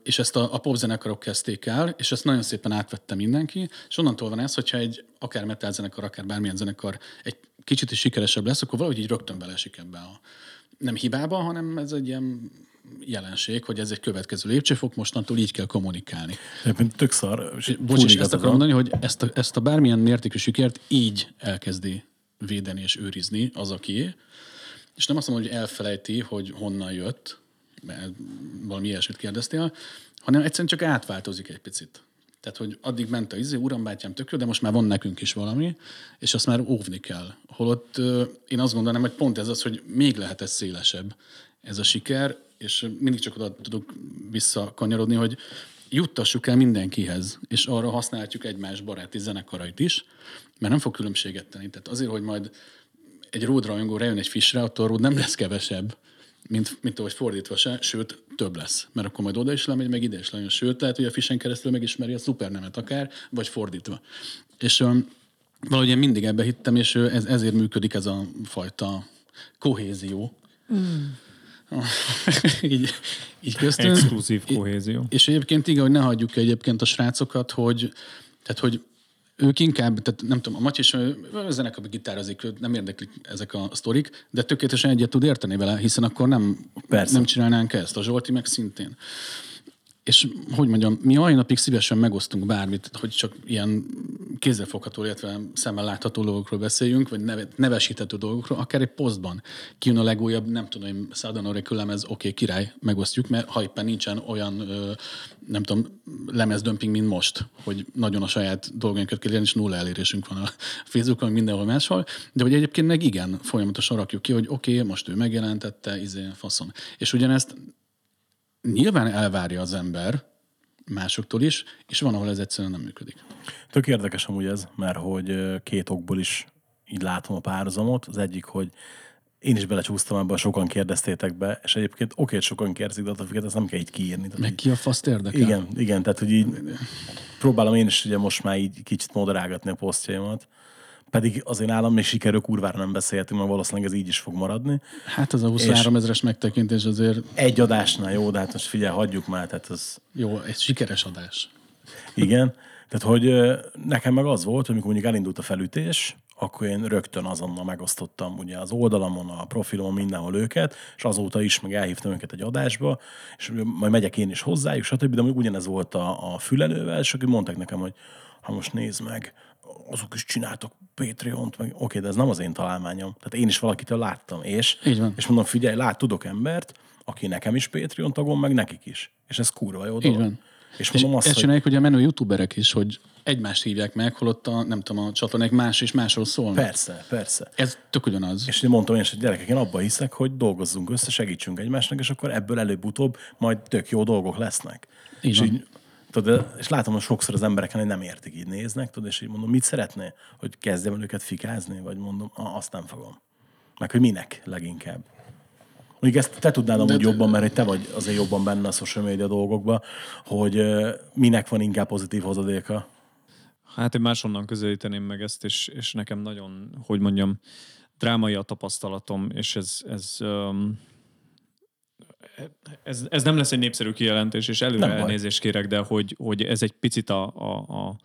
és ezt a, a popzenekarok kezdték el, és ezt nagyon szépen átvette mindenki, és onnantól van ez, hogyha egy akár metal zenekar, akár bármilyen zenekar egy kicsit is sikeresebb lesz, akkor valahogy így rögtön belesik ebbe a nem hibába, hanem ez egy ilyen jelenség, hogy ez egy következő lépcsőfok, mostantól így kell kommunikálni. Egyébként tök szar. és Bocs, és ezt akarom mondani, hogy ezt a, ezt a bármilyen mértékű sikert így elkezdi védeni és őrizni az, aki, és nem azt mondom, hogy elfelejti, hogy honnan jött, valami ilyesmit kérdeztél, hanem egyszerűen csak átváltozik egy picit. Tehát, hogy addig ment a izé, uram, bátyám, tök jó, de most már van nekünk is valami, és azt már óvni kell. Holott én azt gondolom, hogy pont ez az, hogy még lehet ez szélesebb, ez a siker, és mindig csak oda tudok visszakanyarodni, hogy juttassuk el mindenkihez, és arra használhatjuk egymás baráti zenekarait is, mert nem fog különbséget tenni. Tehát azért, hogy majd egy road rajongó rejön egy fisre, attól a road nem lesz kevesebb, mint, mint ahogy fordítva se, sőt, több lesz. Mert akkor majd oda is lemegy, meg ide is lejön. Sőt, lehet, hogy a fisen keresztül megismeri a szupernemet akár, vagy fordítva. És um, valahogy én mindig ebbe hittem, és ez, ezért működik ez a fajta kohézió. Mm. így, így köztünk. Exkluzív kohézió. És egyébként igen, hogy ne hagyjuk egyébként a srácokat, hogy, tehát, hogy ők inkább, tehát nem tudom, a Matyi is zenekarban gitározik, nem érdeklik ezek a sztorik, de tökéletesen egyet tud érteni vele, hiszen akkor nem, Persze. nem csinálnánk ezt. A Zsolti meg szintén. És hogy mondjam, mi mai napig szívesen megosztunk bármit, hogy csak ilyen kézzelfogható, illetve szemmel látható dolgokról beszéljünk, vagy neve, nevesíthető dolgokról, akár egy posztban. Kijön a legújabb, nem tudom, én Szádanori lemez, oké, okay, király, megosztjuk, mert ha éppen nincsen olyan, nem tudom, lemezdömping, mint most, hogy nagyon a saját dolgainkat kell és nulla elérésünk van a Facebookon, mindenhol máshol, de hogy egyébként meg igen, folyamatosan rakjuk ki, hogy oké, okay, most ő megjelentette, izé, faszon. És ugyanezt nyilván elvárja az ember másoktól is, és van, ahol ez egyszerűen nem működik. Tök érdekes amúgy ez, mert hogy két okból is így látom a párhuzamot. Az egyik, hogy én is belecsúsztam ebbe, sokan kérdeztétek be, és egyébként oké, hogy sokan kérdezik, de függetlenül ezt nem kell így kiírni. Tehát Meg ki a faszt érdekel? Igen, igen, tehát hogy így próbálom én is ugye most már így kicsit moderálgatni a posztjaimat, pedig azért nálam még sikerül kurvára nem beszélhetünk, mert valószínűleg ez így is fog maradni. Hát az a 23 ezeres megtekintés azért Egy adásnál jó, de hát most figyelj, hagyjuk már, tehát az jó, egy sikeres adás. igen. Tehát, hogy nekem meg az volt, hogy amikor mondjuk elindult a felütés, akkor én rögtön azonnal megosztottam ugye az oldalamon, a profilomon, mindenhol őket, és azóta is meg elhívtam őket egy adásba, és majd megyek én is hozzájuk, stb. De ugyanez volt a, a fülelővel, és akkor mondták nekem, hogy ha most nézd meg, azok is csináltak Patreon-t, meg oké, de ez nem az én találmányom. Tehát én is valakitől láttam, és, Így van. és mondom, figyelj, lát, tudok embert, aki nekem is Patreon tagom, meg nekik is. És ez kurva jó dolog. van. És És mondom azt, ezt hogy csinálják ugye a menő youtuberek is, hogy egymást hívják meg, holott a, nem tudom, a csatornák más és másról szólnak. persze, persze. Ez tök ugyanaz. És én mondtam én is, hogy gyerekek, én abban hiszek, hogy dolgozzunk össze, segítsünk egymásnak, és akkor ebből előbb-utóbb majd tök jó dolgok lesznek. Így és, van. így, tudod, és látom, hogy sokszor az embereken, hogy nem értik, így néznek, tudod, és így mondom, mit szeretné? Hogy kezdjem el őket fikázni? Vagy mondom, ah, azt nem fogom. Meg, hogy minek leginkább. Mondjuk ezt te tudnád amúgy jobban, mert hogy te vagy azért jobban benne a social media dolgokban, hogy minek van inkább pozitív hozadéka. Hát én máshonnan közelíteném meg ezt, és, és nekem nagyon, hogy mondjam, drámai a tapasztalatom, és ez, ez, um, ez, ez nem lesz egy népszerű kijelentés, és előre Nem elnézést kérek, de hogy, hogy ez egy picit a, a, a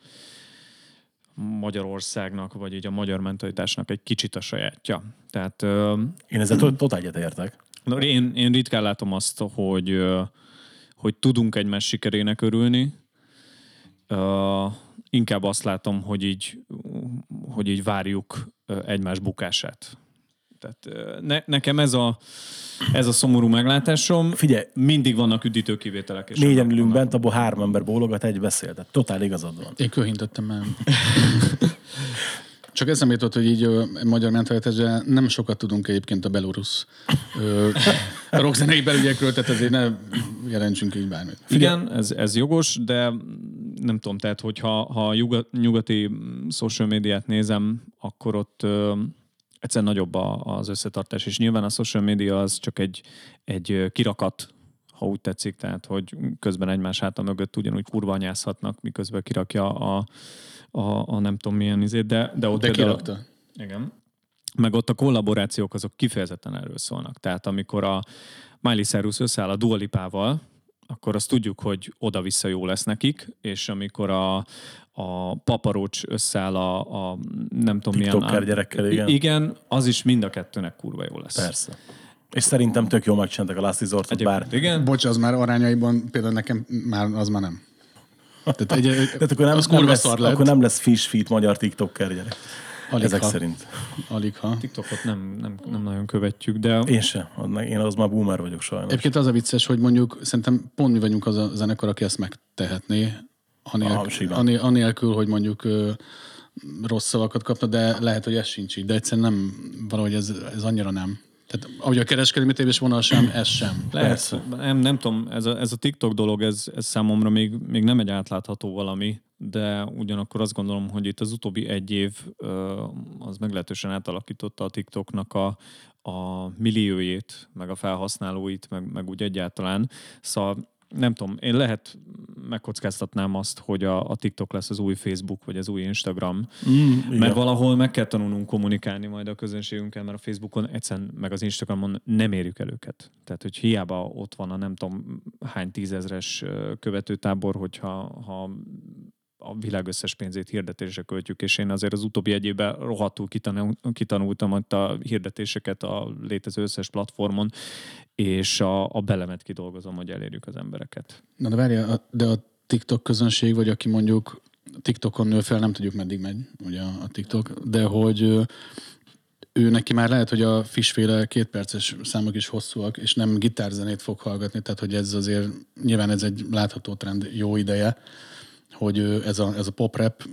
Magyarországnak, vagy így a magyar mentalitásnak egy kicsit a sajátja. Tehát Én ezzel tot- totál egyetértek. No, én, én ritkán látom azt, hogy, hogy tudunk egymás sikerének örülni. Uh, inkább azt látom, hogy így, hogy így várjuk egymás bukását. Tehát ne, nekem ez a, ez a szomorú meglátásom. Figyelj, Mindig vannak üdítő kivételek. És négyen ülünk bent, abból három ember bólogat, egy beszél. Tehát totál igazad van. Én köhintettem már. Csak eszembe jutott, hogy így ö, magyar mentalitásra nem sokat tudunk egyébként a belorusz rockzenei belügyekről, tehát azért ne jelentsünk így bármit. Igen, ez, ez jogos, de nem tudom, tehát hogyha ha a nyugati mm, social médiát nézem, akkor ott ö, egyszerűen nagyobb a, az összetartás, és nyilván a social media az csak egy, egy kirakat, ha úgy tetszik, tehát hogy közben egymás háta mögött ugyanúgy kurva anyázhatnak, miközben kirakja a, a, a nem tudom milyen izét, de, de ott De kirakta. igen. Meg ott a kollaborációk azok kifejezetten erről szólnak. Tehát amikor a Miley Cyrus összeáll a Dua Lipával, akkor azt tudjuk, hogy oda-vissza jó lesz nekik, és amikor a, a paparocs összeáll a, a nem tudom TikToker milyen... gyerekkel, igen. Igen, az is mind a kettőnek kurva jó lesz. Persze. És szerintem tök jól megcsináltak a Last Resort-ot, bár... Igen. Bocs, az már arányaiban például nekem már az már nem. Tehát egy, Tehát akkor nem, az nem, kurva lesz, akkor nem lesz fish feet magyar TikToker gyerek. Alig Ezek ha. szerint. Alig ha. TikTokot nem, nem, nem nagyon követjük, de Én sem. Én az már boomer vagyok sajnos. Egyébként az a vicces, hogy mondjuk szerintem pont mi vagyunk az a zenekar, aki ezt megtehetné, anélkül, anél, anélkül hogy mondjuk ö, rossz szavakat kapna, de lehet, hogy ez sincs így. De egyszerűen nem, valahogy ez, ez annyira nem. Tehát ahogy a kereskedelmi tévés vonal sem, ez sem. Lehet, nem, nem tudom, ez a, ez a TikTok dolog, ez, ez számomra még, még nem egy átlátható valami, de ugyanakkor azt gondolom, hogy itt az utóbbi egy év az meglehetősen átalakította a TikToknak a, a milliójét, meg a felhasználóit, meg, meg úgy egyáltalán. Szóval nem tudom, én lehet megkockáztatnám azt, hogy a, a TikTok lesz az új Facebook, vagy az új Instagram, mm, mert igen. valahol meg kell tanulnunk kommunikálni majd a közönségünkkel, mert a Facebookon egyszerűen, meg az Instagramon nem érjük el őket. Tehát, hogy hiába ott van a nem tudom hány tízezres követőtábor, hogyha ha a világ összes pénzét hirdetésre költjük, és én azért az utóbbi egy évben rohadtul kitanultam ott a hirdetéseket a létező összes platformon, és a, a belemet kidolgozom, hogy elérjük az embereket. Na de várja, de a TikTok közönség, vagy aki mondjuk TikTokon nő fel, nem tudjuk meddig megy, ugye a TikTok, de hogy ő neki már lehet, hogy a fisféle kétperces számok is hosszúak, és nem gitárzenét fog hallgatni, tehát hogy ez azért, nyilván ez egy látható trend jó ideje, hogy ez a, ez a pop rap,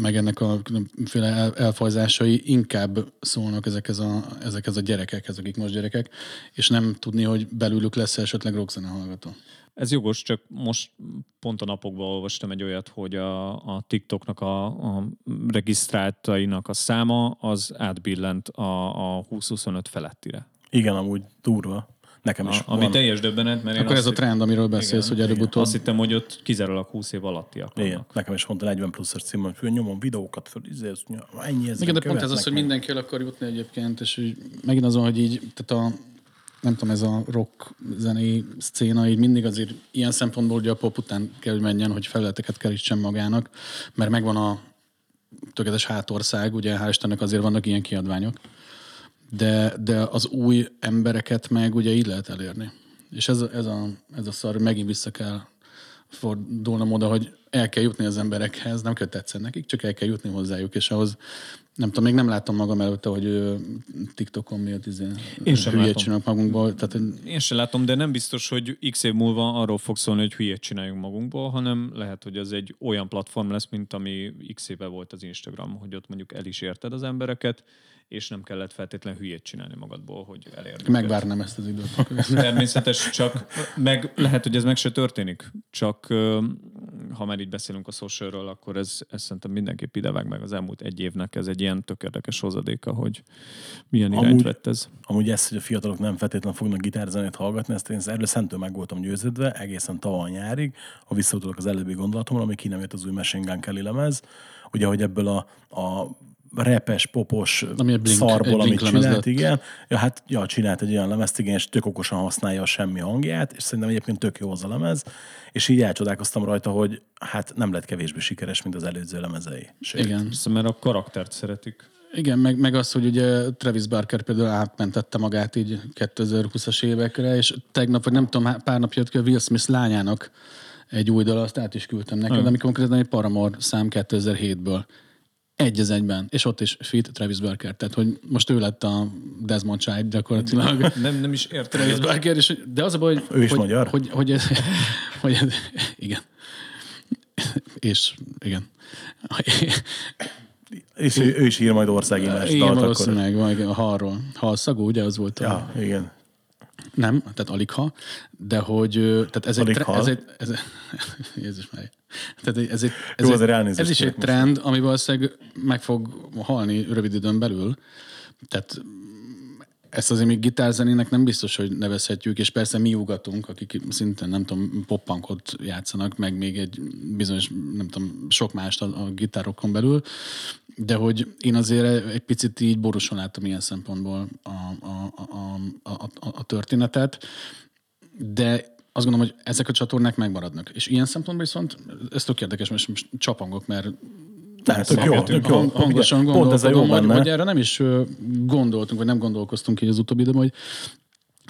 meg ennek a különféle elfajzásai inkább szólnak ezekhez a, ezekhez a gyerekekhez, akik most gyerekek, és nem tudni, hogy belülük lesz esetleg rockzene hallgató. Ez jogos, csak most pont a napokban olvastam egy olyat, hogy a, a TikToknak a, a regisztráltainak a száma az átbillent a, a 20-25 felettire. Igen, amúgy durva. Nekem is. A, ami van. teljes döbbenet, mert Akkor ez a trend, amiről beszélsz, igen, hogy előbb-utóbb. Azt hittem, hogy ott kizárólag 20 év alattiak vannak. Igen, nekem is mondta 40 pluszos cím, hogy nyomom videókat, föl, izé, ennyi ez. Igen, de pont ez az, hogy mindenki el akar jutni egyébként, és hogy megint azon, hogy így, tehát a, nem tudom, ez a rock zenei szcéna így mindig azért ilyen szempontból ugye a pop után kell, hogy menjen, hogy felületeket kerítsen magának, mert megvan a tökéletes hátország, ugye hál' Istennek azért vannak ilyen kiadványok de, de az új embereket meg ugye így lehet elérni. És ez ez a, ez a szar, megint vissza kell fordulnom oda, hogy el kell jutni az emberekhez, nem kell tetszeni nekik, csak el kell jutni hozzájuk, és ahhoz nem tudom, még nem láttam magam előtte, hogy TikTokon miatt izé, Én sem hülyét csinálunk magunkból. Tehát, Én sem látom, de nem biztos, hogy x év múlva arról fog szólni, hogy hülyét csináljunk magunkból, hanem lehet, hogy az egy olyan platform lesz, mint ami x éve volt az Instagram, hogy ott mondjuk el is érted az embereket, és nem kellett feltétlenül hülyét csinálni magadból, hogy elérd. Megvárnám ezt az időt. Természetes, csak meg lehet, hogy ez meg se történik. Csak ha már így beszélünk a socialről, akkor ez, ez szerintem mindenképp idevág meg az elmúlt egy évnek. Ez egy ilyen tök érdekes hozadéka, hogy milyen irányt amúgy, vett ez. Amúgy ez, hogy a fiatalok nem feltétlenül fognak gitárzenét hallgatni, ezt én erről szentől meg voltam győződve, egészen tavaly nyárig, ha visszatudok az előbbi gondolatomra, ami ki nem jött az új Machine Gun Kelly lemez, ugye, hogy ebből a, a repes, popos ami blink, szarból, amit csinált, lett. igen. Ja, hát ja, csinált egy olyan lemezt, igen, és tök okosan használja a semmi hangját, és szerintem egyébként tök jó az a lemez, és így elcsodálkoztam rajta, hogy hát nem lett kevésbé sikeres, mint az előző lemezei. Sőt. Igen. Szóval mert a karaktert szeretik. Igen, meg, meg az, hogy ugye Travis Barker például átmentette magát így 2020-as évekre, és tegnap, vagy nem tudom, pár nap jött ki a Will Smith lányának egy új dal, azt át is küldtem neked, hmm. ami konkrétan egy Paramore szám 2007-ből. Egy az egyben, és ott is fit Travis Barker, tehát hogy most ő lett a Desmond Child gyakorlatilag. Nem, nem is értem. Travis Barker, és, de az a baj, hogy... Ő is hogy, magyar? Hogy, hogy, ez, hogy ez, igen. És igen. És ő, ő is ír majd országimás Igen, valószínűleg, akkor. a halról. Halszagú, ugye az volt a... Ja, igen. Nem, tehát alig ha, de hogy tehát ez, egy, ez egy, ez, Jézus már. Tehát ez, egy, ez, Jó, egy, ez is egy trend, ami valószínűleg meg fog halni rövid időn belül. Tehát ezt azért még gitárzenének nem biztos, hogy nevezhetjük, és persze mi ugatunk, akik szintén, nem tudom, poppankot játszanak, meg még egy bizonyos, nem tudom, sok mást a, a gitárokon belül, de hogy én azért egy picit így borúsan látom ilyen szempontból a, a, a, a, a, a történetet, de azt gondolom, hogy ezek a csatornák megmaradnak. És ilyen szempontból viszont, ez tök érdekes, most, most csapangok, mert tehát tök jó, tök jó. Hangosan gondolkodom, hogy, hogy erre nem is gondoltunk, vagy nem gondolkoztunk így az utóbbi időben, hogy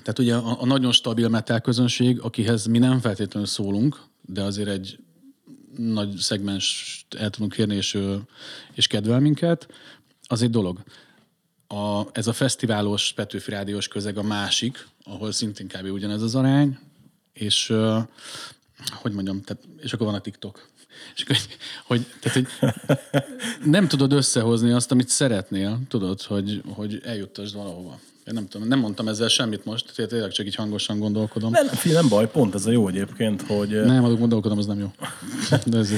tehát ugye a, a nagyon stabil metal közönség, akihez mi nem feltétlenül szólunk, de azért egy nagy szegmens el tudunk kérni, és, és kedvel minket, az egy dolog. A, ez a fesztiválos, Petőfi Rádiós közeg a másik, ahol szintén kb. ugyanez az arány, és hogy mondjam, tehát, és akkor van a TikTok. És akkor, hogy, hogy, tehát, hogy nem tudod összehozni azt, amit szeretnél, tudod, hogy, hogy eljuttasd valahova. Én nem tudom, nem mondtam ezzel semmit most, tényleg csak így hangosan gondolkodom. Nem, figyelj, nem baj, pont ez a jó egyébként, hogy Nem, adok gondolkodom, az nem jó. De ez,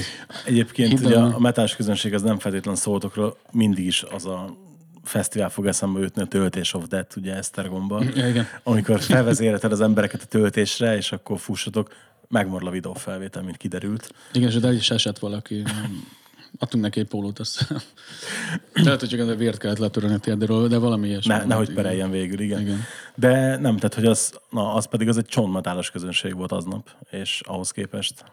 egyébként Hidd ugye a metás közönség az nem feltétlen szóltokról, mindig is az a fesztivál fog eszembe jutni, a Töltés of Death, ugye Esztergomban. Ja, igen. Amikor felvezéreted az embereket a töltésre, és akkor fussatok, megmarad a videófelvétel, mint kiderült. igen, és el is esett valaki. Adtunk neki egy pólót, azt. Tehát, hogy csak a vért kellett letörölni a térdéről, de valami ilyesmi. Ne, nehogy pereljen végül, igen. Igen. De nem, tehát hogy az, na, az pedig az egy csontmetálos közönség volt aznap, és ahhoz képest.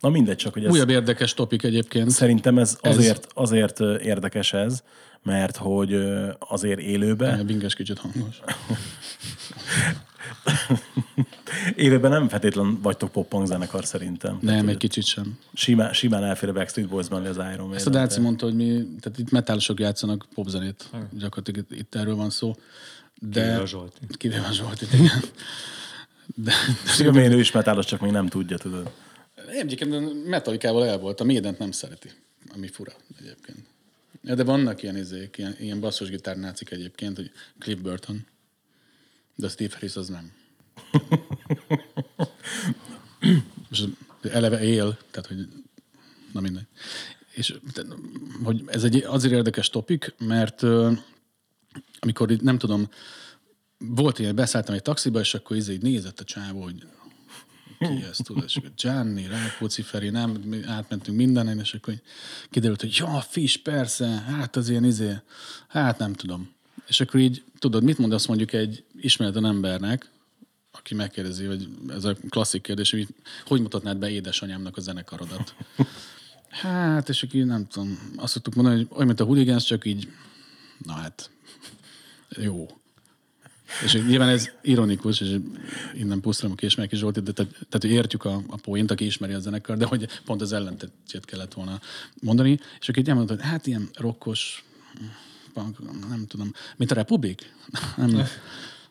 Na mindegy, csak hogy ez... Újabb érdekes topik egyébként. Szerintem ez Ez- azért, azért érdekes ez, mert hogy azért élőben, binges kicsit hangos. élőben nem feltétlen vagytok poppang zenekar szerintem. Nem, egy kicsit sem. Simán, simán elfér a Backstreet Boys mellé az Iron Ezt a Maiden. Dáci mondta, hogy mi, tehát itt metálosok játszanak popzenét. Gyakorlatilag itt, itt erről van szó. De, Kivéve a Zsolti. Kivéve a Zsoltit, igen. De, én ő is metálos, csak még nem tudja, tudod. Egyébként metalikával el volt, a Maident nem szereti, ami fura egyébként. Ja, de vannak ilyen, izék, ilyen, ilyen basszusgitárnácik egyébként, hogy Cliff Burton, de Steve Harris az nem. És eleve él, tehát hogy na mindegy. És hogy ez egy azért érdekes topik, mert amikor itt nem tudom, volt ilyen, beszálltam egy taxiba, és akkor így nézett a csávó, hogy ki ez tudod, és Gianni, Rákóczi Feri, nem, átmentünk mindenen, és akkor kiderült, hogy ja, Fish, persze, hát az ilyen izé, hát nem tudom. És akkor így, tudod, mit mond azt mondjuk egy ismeretlen embernek, aki megkérdezi, hogy ez a klasszik kérdés, hogy hogy mutatnád be édesanyámnak a zenekarodat? Hát, és akkor így nem tudom, azt szoktuk mondani, hogy olyan, mint a hooligans, csak így, na hát, jó. És nyilván ez ironikus, és innen pusztulom a Késmelyki Zsoltit, de tehát, tehát hogy értjük a, a poént, aki ismeri a zenekar, de hogy pont az ellentetjét kellett volna mondani. És akkor így elmondta, hogy hát ilyen rokkos, punk, nem tudom, mint a Republik? Nem,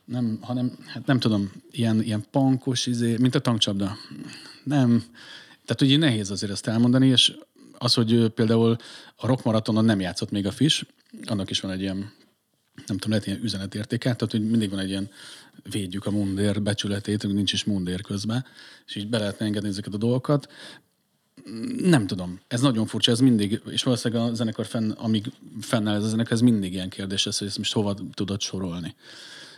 nem, hanem, hát nem tudom, ilyen, ilyen pankos, izé, mint a tankcsapda. Nem. Tehát ugye nehéz azért ezt elmondani, és az, hogy például a rockmaratonon nem játszott még a Fish, annak is van egy ilyen nem tudom, lehet ilyen üzenetértéke, tehát hogy mindig van egy ilyen védjük a mundér becsületét, nincs is mundér közben, és így be lehetne engedni ezeket a dolgokat. Nem tudom, ez nagyon furcsa, ez mindig, és valószínűleg a zenekar fenn, amíg fennáll ez a zenekar, ez mindig ilyen kérdés lesz, hogy ezt most hova tudod sorolni.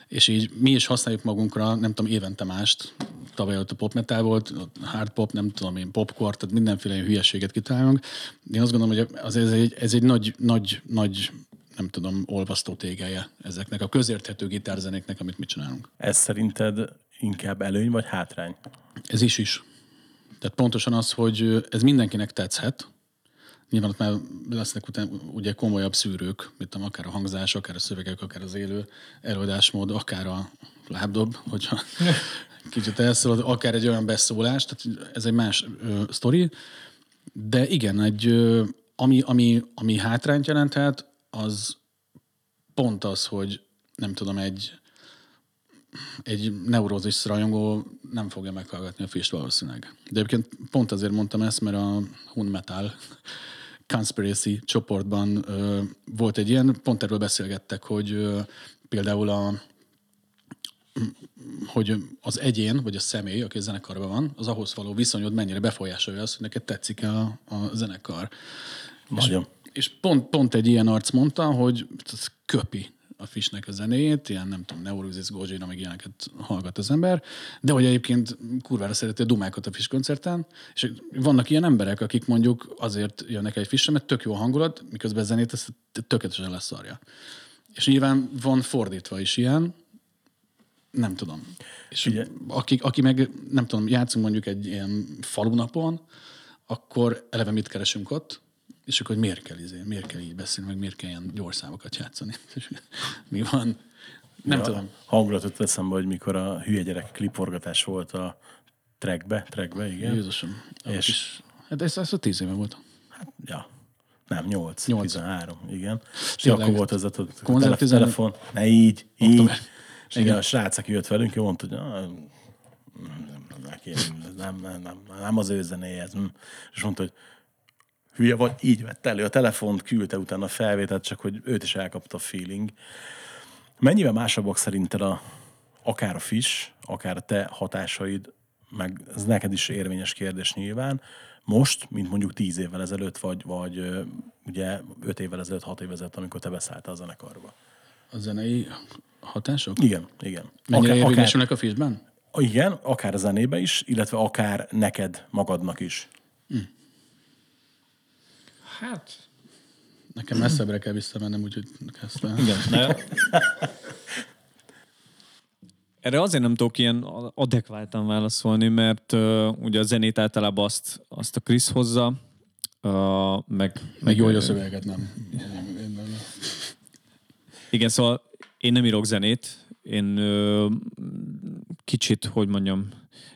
És így mi is használjuk magunkra, nem tudom, évente mást. Tavaly ott a pop metal volt, hard pop, nem tudom én, popcore, tehát mindenféle hülyeséget kitalálunk. Én azt gondolom, hogy az, ez, egy, ez egy nagy, nagy, nagy, nem tudom, olvasztó tégelje ezeknek a közérthető gitárzenéknek, amit mi csinálunk. Ez szerinted inkább előny vagy hátrány? Ez is is. Tehát pontosan az, hogy ez mindenkinek tetszhet. Nyilván ott már lesznek után ugye komolyabb szűrők, mint tudom, akár a hangzás, akár a szövegek, akár az élő előadásmód, akár a lábdob, hogyha kicsit elszólod, akár egy olyan beszólás, tehát ez egy más ö, sztori. De igen, egy, ö, ami, ami, ami hátrányt jelenthet, az pont az, hogy nem tudom, egy, egy neurózis rajongó nem fogja meghallgatni a Fist valószínűleg. De egyébként pont azért mondtam ezt, mert a Hun Metal Conspiracy csoportban ö, volt egy ilyen, pont erről beszélgettek, hogy ö, például a hogy az egyén, vagy a személy, aki a zenekarban van, az ahhoz való viszonyod mennyire befolyásolja azt, hogy neked tetszik a, a zenekar. Nagyon. És pont, pont egy ilyen arc mondta, hogy köpi a Fishnek a zenéjét, ilyen nem tudom, Neurosis, Gojira, meg ilyeneket hallgat az ember, de hogy egyébként kurvára szereti a dumákat a Fish koncerten, és vannak ilyen emberek, akik mondjuk azért jönnek egy Fishre, mert tök jó a hangulat, miközben a zenét ezt tökéletesen leszarja. És nyilván van fordítva is ilyen, nem tudom. És Ugye- aki, aki meg, nem tudom, játszunk mondjuk egy ilyen falunapon, akkor eleve mit keresünk ott, és akkor hogy miért kell, izé, miért kell így beszélni, meg miért kell ilyen gyorszámokat játszani. És Mi van? Nem Ja, tudom. Hangulatot eszembe, hogy mikor a hülye gyerek kliporgatás volt a trackbe, trackbe, igen. Jézusom. És-. Is, hát ez, ez a tíz éve volt. Ja. Nem, 8, Nyolc. 13, igen. És Tényleg. akkor volt ez a, a telef- 11. telefon. Ne így, így. És igen, a srác, aki jött velünk, ő mondta, hogy ah, nem, nem, nem, nem az ő zenéje hm. És mondta, hogy hülye vagy, így vette elő a telefont, küldte utána a felvételt, csak hogy őt is elkapta a feeling. Mennyivel másabbak szerinted a, akár a fish, akár a te hatásaid, meg ez neked is érvényes kérdés nyilván, most, mint mondjuk tíz évvel ezelőtt, vagy, vagy ugye öt évvel ezelőtt, hat évvel ezelőtt, amikor te beszálltál a zenekarba. A zenei hatások? Igen, igen. Mennyire akár, érvényesülnek a filmben? igen, akár a zenébe is, illetve akár neked magadnak is. Hát, Nekem messzebbre kell visszamennem, úgyhogy kezdtem. igen. Ne? Erre azért nem tudok ilyen adekváltan válaszolni, mert uh, ugye a zenét általában azt, azt a Krisz hozza, uh, meg, Meg jó, hogy a szöveget nem. Én nem. Igen, szóval én nem írok zenét, én ö, kicsit, hogy mondjam,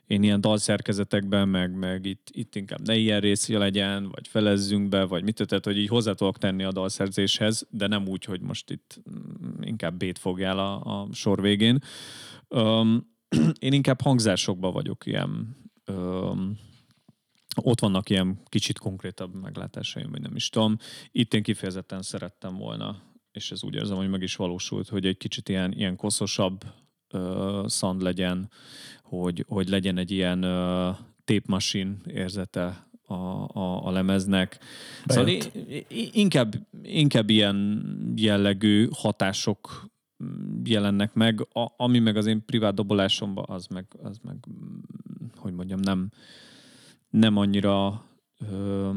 én ilyen dalszerkezetekben, meg, meg itt, itt inkább ne ilyen részje legyen, vagy felezzünk be, vagy mit, tehát hogy így hozzá tudok tenni a dalszerzéshez, de nem úgy, hogy most itt mm, inkább bét fogjál a, a sor végén. Um, én inkább hangzásokban vagyok ilyen um, ott vannak ilyen kicsit konkrétabb meglátásaim, vagy nem is tudom. Itt én kifejezetten szerettem volna, és ez úgy érzem, hogy meg is valósult, hogy egy kicsit ilyen, ilyen koszosabb uh, szand legyen, hogy, hogy legyen egy ilyen tape machine érzete a, a, a lemeznek. Szóval Bejött. i- inkább, inkább ilyen jellegű hatások mm, jelennek meg, a, ami meg az én privát dobolásomban, az meg, az meg mm, hogy mondjam, nem, nem annyira ö,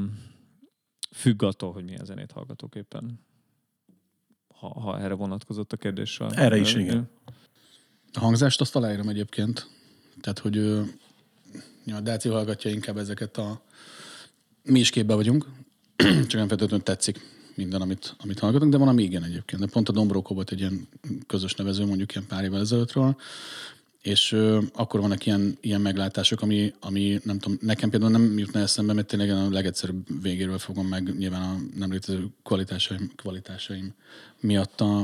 függ attól, hogy milyen zenét hallgatok éppen. Ha, ha erre vonatkozott a kérdés. Erre is, igen. A hangzást azt aláírom egyébként. Tehát, hogy ö, ja, a Dáci hallgatja inkább ezeket a... Mi is képbe vagyunk, csak nem feltétlenül tetszik minden, amit, amit hallgatunk, de van, ami igen egyébként. De pont a Dombrókó volt egy ilyen közös nevező, mondjuk ilyen pár évvel ezelőttről, és ö, akkor vannak ilyen, ilyen meglátások, ami, ami nem tudom, nekem például nem jutna eszembe, mert tényleg a legegyszerűbb végéről fogom meg nyilván a nem létező kvalitásaim, kvalitásaim miatt a,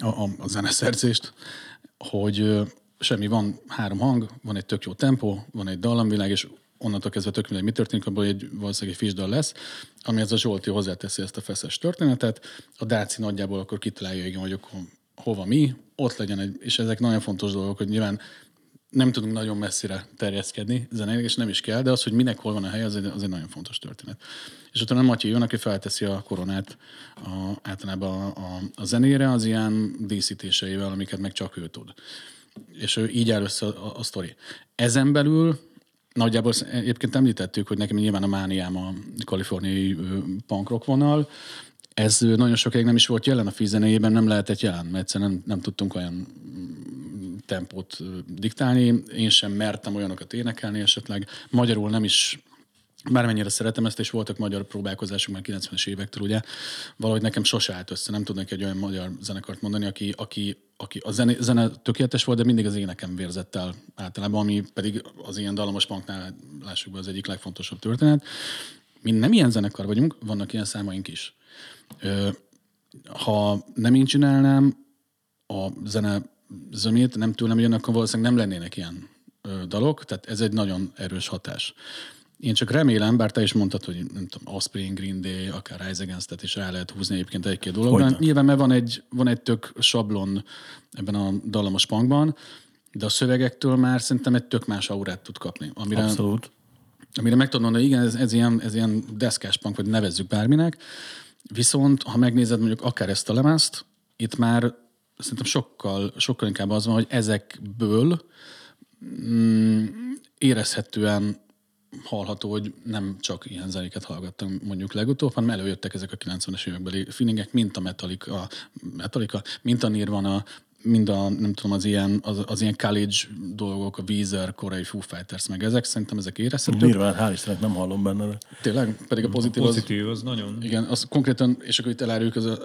a, a, a zeneszerzést, hogy ö, semmi, van három hang, van egy tök jó tempó, van egy dallamvilág, és onnantól kezdve tök mindegy, mi történik, abból egy, valószínűleg egy fisdal lesz, ami ez a Zsolti hozzáteszi ezt a feszes történetet. A Dáci nagyjából akkor kitalálja, igen, hogy akkor hova mi, ott legyen egy, és ezek nagyon fontos dolgok, hogy nyilván nem tudunk nagyon messzire terjeszkedni zeneileg, és nem is kell, de az, hogy minek hol van a hely, az egy, az egy nagyon fontos történet. És utána Matyi jön, aki felteszi a koronát a, általában a, a, a zenére az ilyen díszítéseivel, amiket meg csak ő tud. És ő így áll össze a, a, a sztori. Ezen Nagyjából sz- egyébként említettük, hogy nekem nyilván a mániám a kaliforniai punk rock vonal. Ez nagyon sokáig nem is volt jelen a fizenéjében, nem lehetett jelen, mert egyszerűen nem, nem tudtunk olyan mm, tempót diktálni. Én sem mertem olyanokat énekelni esetleg. Magyarul nem is Bármennyire szeretem ezt, és voltak magyar próbálkozások már 90-es évektől, ugye, valahogy nekem sose állt össze, nem tudnék egy olyan magyar zenekart mondani, aki, aki, aki a zene, zene tökéletes volt, de mindig az énekem vérzett el általában, ami pedig az ilyen dallamos punknál, lássuk be, az egyik legfontosabb történet. Mi nem ilyen zenekar vagyunk, vannak ilyen számaink is. Ha nem én csinálnám a zene zömét, nem tőlem jön, akkor valószínűleg nem lennének ilyen dalok, tehát ez egy nagyon erős hatás. Én csak remélem, bár te is mondtad, hogy nem tudom, Offspring, Green Day, akár Rise Against-et is rá lehet húzni egyébként egy-két dologra. Nyilván, mert van egy, van egy tök sablon ebben a dallamos punkban, de a szövegektől már szerintem egy tök más aurát tud kapni. Amire, Abszolút. amire meg tudom mondani, igen, ez, ez, ilyen, ez ilyen deszkás punk, vagy nevezzük bárminek. Viszont, ha megnézed mondjuk akár ezt a lemezt, itt már szerintem sokkal, sokkal inkább az van, hogy ezekből mm, érezhetően hallható, hogy nem csak ilyen zenéket hallgattam mondjuk legutóbb, hanem előjöttek ezek a 90-es évekbeli feelingek, mint a Metallica, Metallica mint a Nirvana, mind a, nem tudom, az ilyen, az, az ilyen college dolgok, a Weezer, korai Foo Fighters, meg ezek, szerintem ezek érezhetők. Nyilván, hál' Istennek nem hallom benne, de Tényleg? Pedig a pozitív, az, Pozitív, az nagyon... igen, az konkrétan, és akkor itt eláruljuk, az a,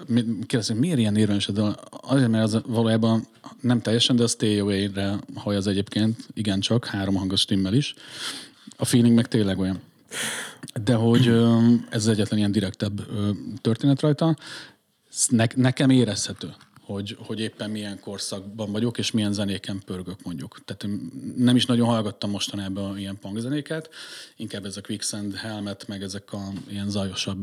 kérdezik, miért ilyen érvényes ez a- Azért, mert az valójában nem teljesen, de a Stay Away-re haj az egyébként, igencsak, három hangos stimmel is. A feeling meg tényleg olyan. De hogy ez az egyetlen ilyen direktebb történet rajta, ne, nekem érezhető, hogy, hogy éppen milyen korszakban vagyok, és milyen zenéken pörgök mondjuk. Tehát nem is nagyon hallgattam mostanában ilyen punk zenéket, inkább ez a Quicksand Helmet, meg ezek a ilyen zajosabb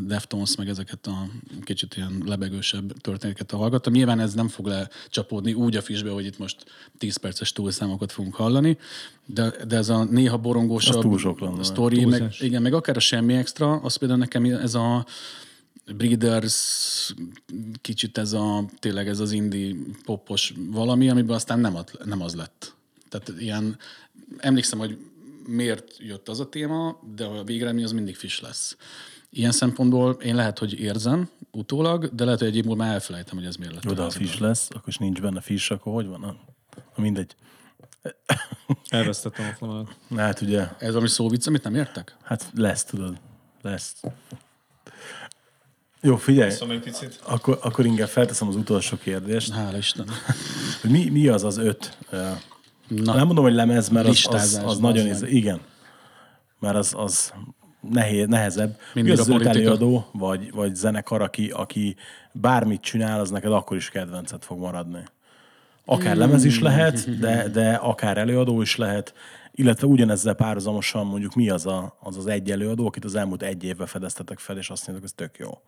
Deftones, meg ezeket a kicsit ilyen lebegősebb történeteket hallgattam. Nyilván ez nem fog lecsapódni úgy a fisbe, hogy itt most 10 perces túlszámokat fogunk hallani, de, de ez a néha borongósabb sztori, meg, igen, meg akár a semmi extra, az például nekem ez a Breeders, kicsit ez a, tényleg ez az indie popos valami, amiben aztán nem, ad, nem az lett. Tehát ilyen, emlékszem, hogy miért jött az a téma, de a végeredmény az mindig fish lesz. Ilyen szempontból én lehet, hogy érzem utólag, de lehet, hogy egy év múlva már elfelejtem, hogy ez miért lett. Jó, de ha fish lesz, akkor is nincs benne fish, akkor hogy van? Na, mindegy. Elvesztettem a fonalat. Hát ugye... Ez valami szóvic, amit nem értek? Hát lesz, tudod. Lesz. Jó, figyelj. Szóval egy picit. Akkor, akkor inkább felteszem az utolsó kérdést. Hála Isten. Mi, mi az az öt? Na, nem mondom, hogy lemez, mert az, az, az nagyon... Iz, igen. Mert az, az nehéz, nehezebb. Mindig mi az a az öt előadó, vagy, vagy zenekar, aki, aki bármit csinál, az neked akkor is kedvencet fog maradni. Akár lemez is lehet, de, de akár előadó is lehet, illetve ugyanezzel párhuzamosan mondjuk mi az, a, az az egy előadó, akit az elmúlt egy évben fedeztetek fel, és azt mondjátok, ez tök jó.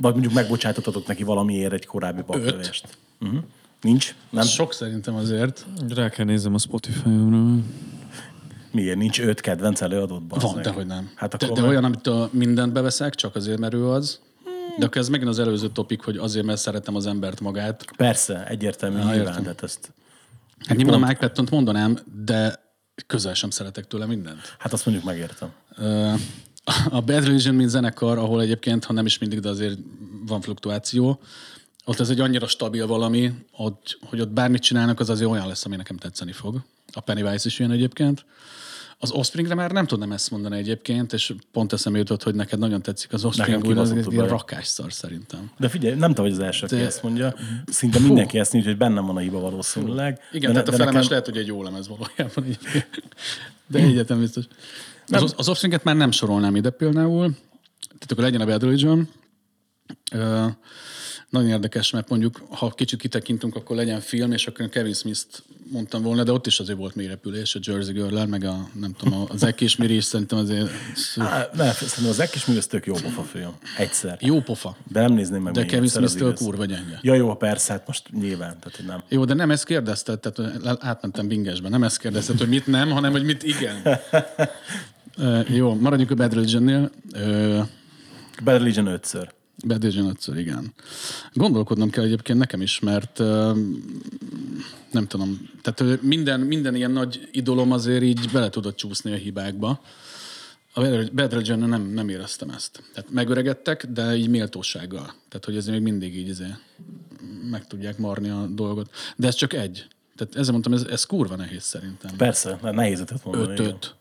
Vagy mondjuk megbocsátottatok neki valamiért egy korábbi baklövést. Uh-huh. Nincs? Nem? Sok szerintem azért. Rá kell nézem a Spotify-omra. Miért? Nincs öt kedvenc előadót? Van, de hogy nem. Hát de, akkor de meg- olyan, amit a mindent beveszek, csak azért, mert ő az. De akkor ez megint az előző topik, hogy azért, mert szeretem az embert magát. Persze, egyértelmű Ja, nyilván, értem. de ezt... Hát nyilván a Mike Patton-t mondanám, de közel sem szeretek tőle mindent. Hát azt mondjuk megértem. Ö, A Bad Religion, mint zenekar, ahol egyébként, ha nem is mindig, de azért van fluktuáció, ott ez egy annyira stabil valami, hogy, hogy ott bármit csinálnak, az azért olyan lesz, ami nekem tetszeni fog. A Pennywise is ilyen egyébként. Az Offspringre már nem tudnám ezt mondani egyébként, és pont eszembe jutott, hogy neked nagyon tetszik az Offspring, ez kibaszott egy ilyen baj. rakásszar szerintem. De figyelj, nem te vagy az első, aki De- ezt mondja. Szinte mindenki ezt mondja, hogy bennem van a hiba valószínűleg. Igen, de, tehát a de felemás nekem- lehet, hogy egy jó lemez valójában. Így. De egyetem biztos. Az, az Offspringet már nem sorolnám ide például. Tehát akkor legyen a Bad Religion. Ö, nagyon érdekes, mert mondjuk, ha kicsit kitekintünk, akkor legyen film, és akkor Kevin Smith-t mondtam volna, de ott is azért volt mély repülés, a Jersey girl meg a, nem tudom, a Zack és Miri is szerintem azért Á, Ne, szerintem az Ekis Művesz tök jó pofa film. Egyszer. jó pofa. De nem nézném meg De Kevin az Smith-től kurva gyenge. Ja, jó, persze, hát most nyilván, tehát nem. Jó, de nem ezt kérdezted, tehát átmentem bingesbe, nem ezt kérdezted, hogy mit nem, hanem hogy mit igen. Jó, maradjunk a Bad Religion-nél. Ö, Bad Religion ötször. Bad Religion ötször, igen. Gondolkodnom kell egyébként nekem is, mert ö, nem tudom, tehát minden, minden ilyen nagy idolom azért így bele tudott csúszni a hibákba. A Bad- religion nem, nem éreztem ezt. Tehát megöregedtek, de így méltósággal. Tehát, hogy ezért még mindig így izé, meg tudják marni a dolgot. De ez csak egy. Tehát ezzel mondtam, ez, ez kurva nehéz szerintem. Persze, nehéz ötöt mondani. Öt-öt.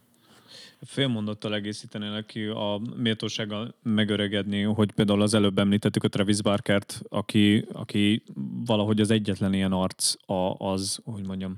Fél mondattal egészítenélek ki a méltósággal megöregedni, hogy például az előbb említettük a Travis Barkert, aki, aki valahogy az egyetlen ilyen arc a, az, hogy mondjam,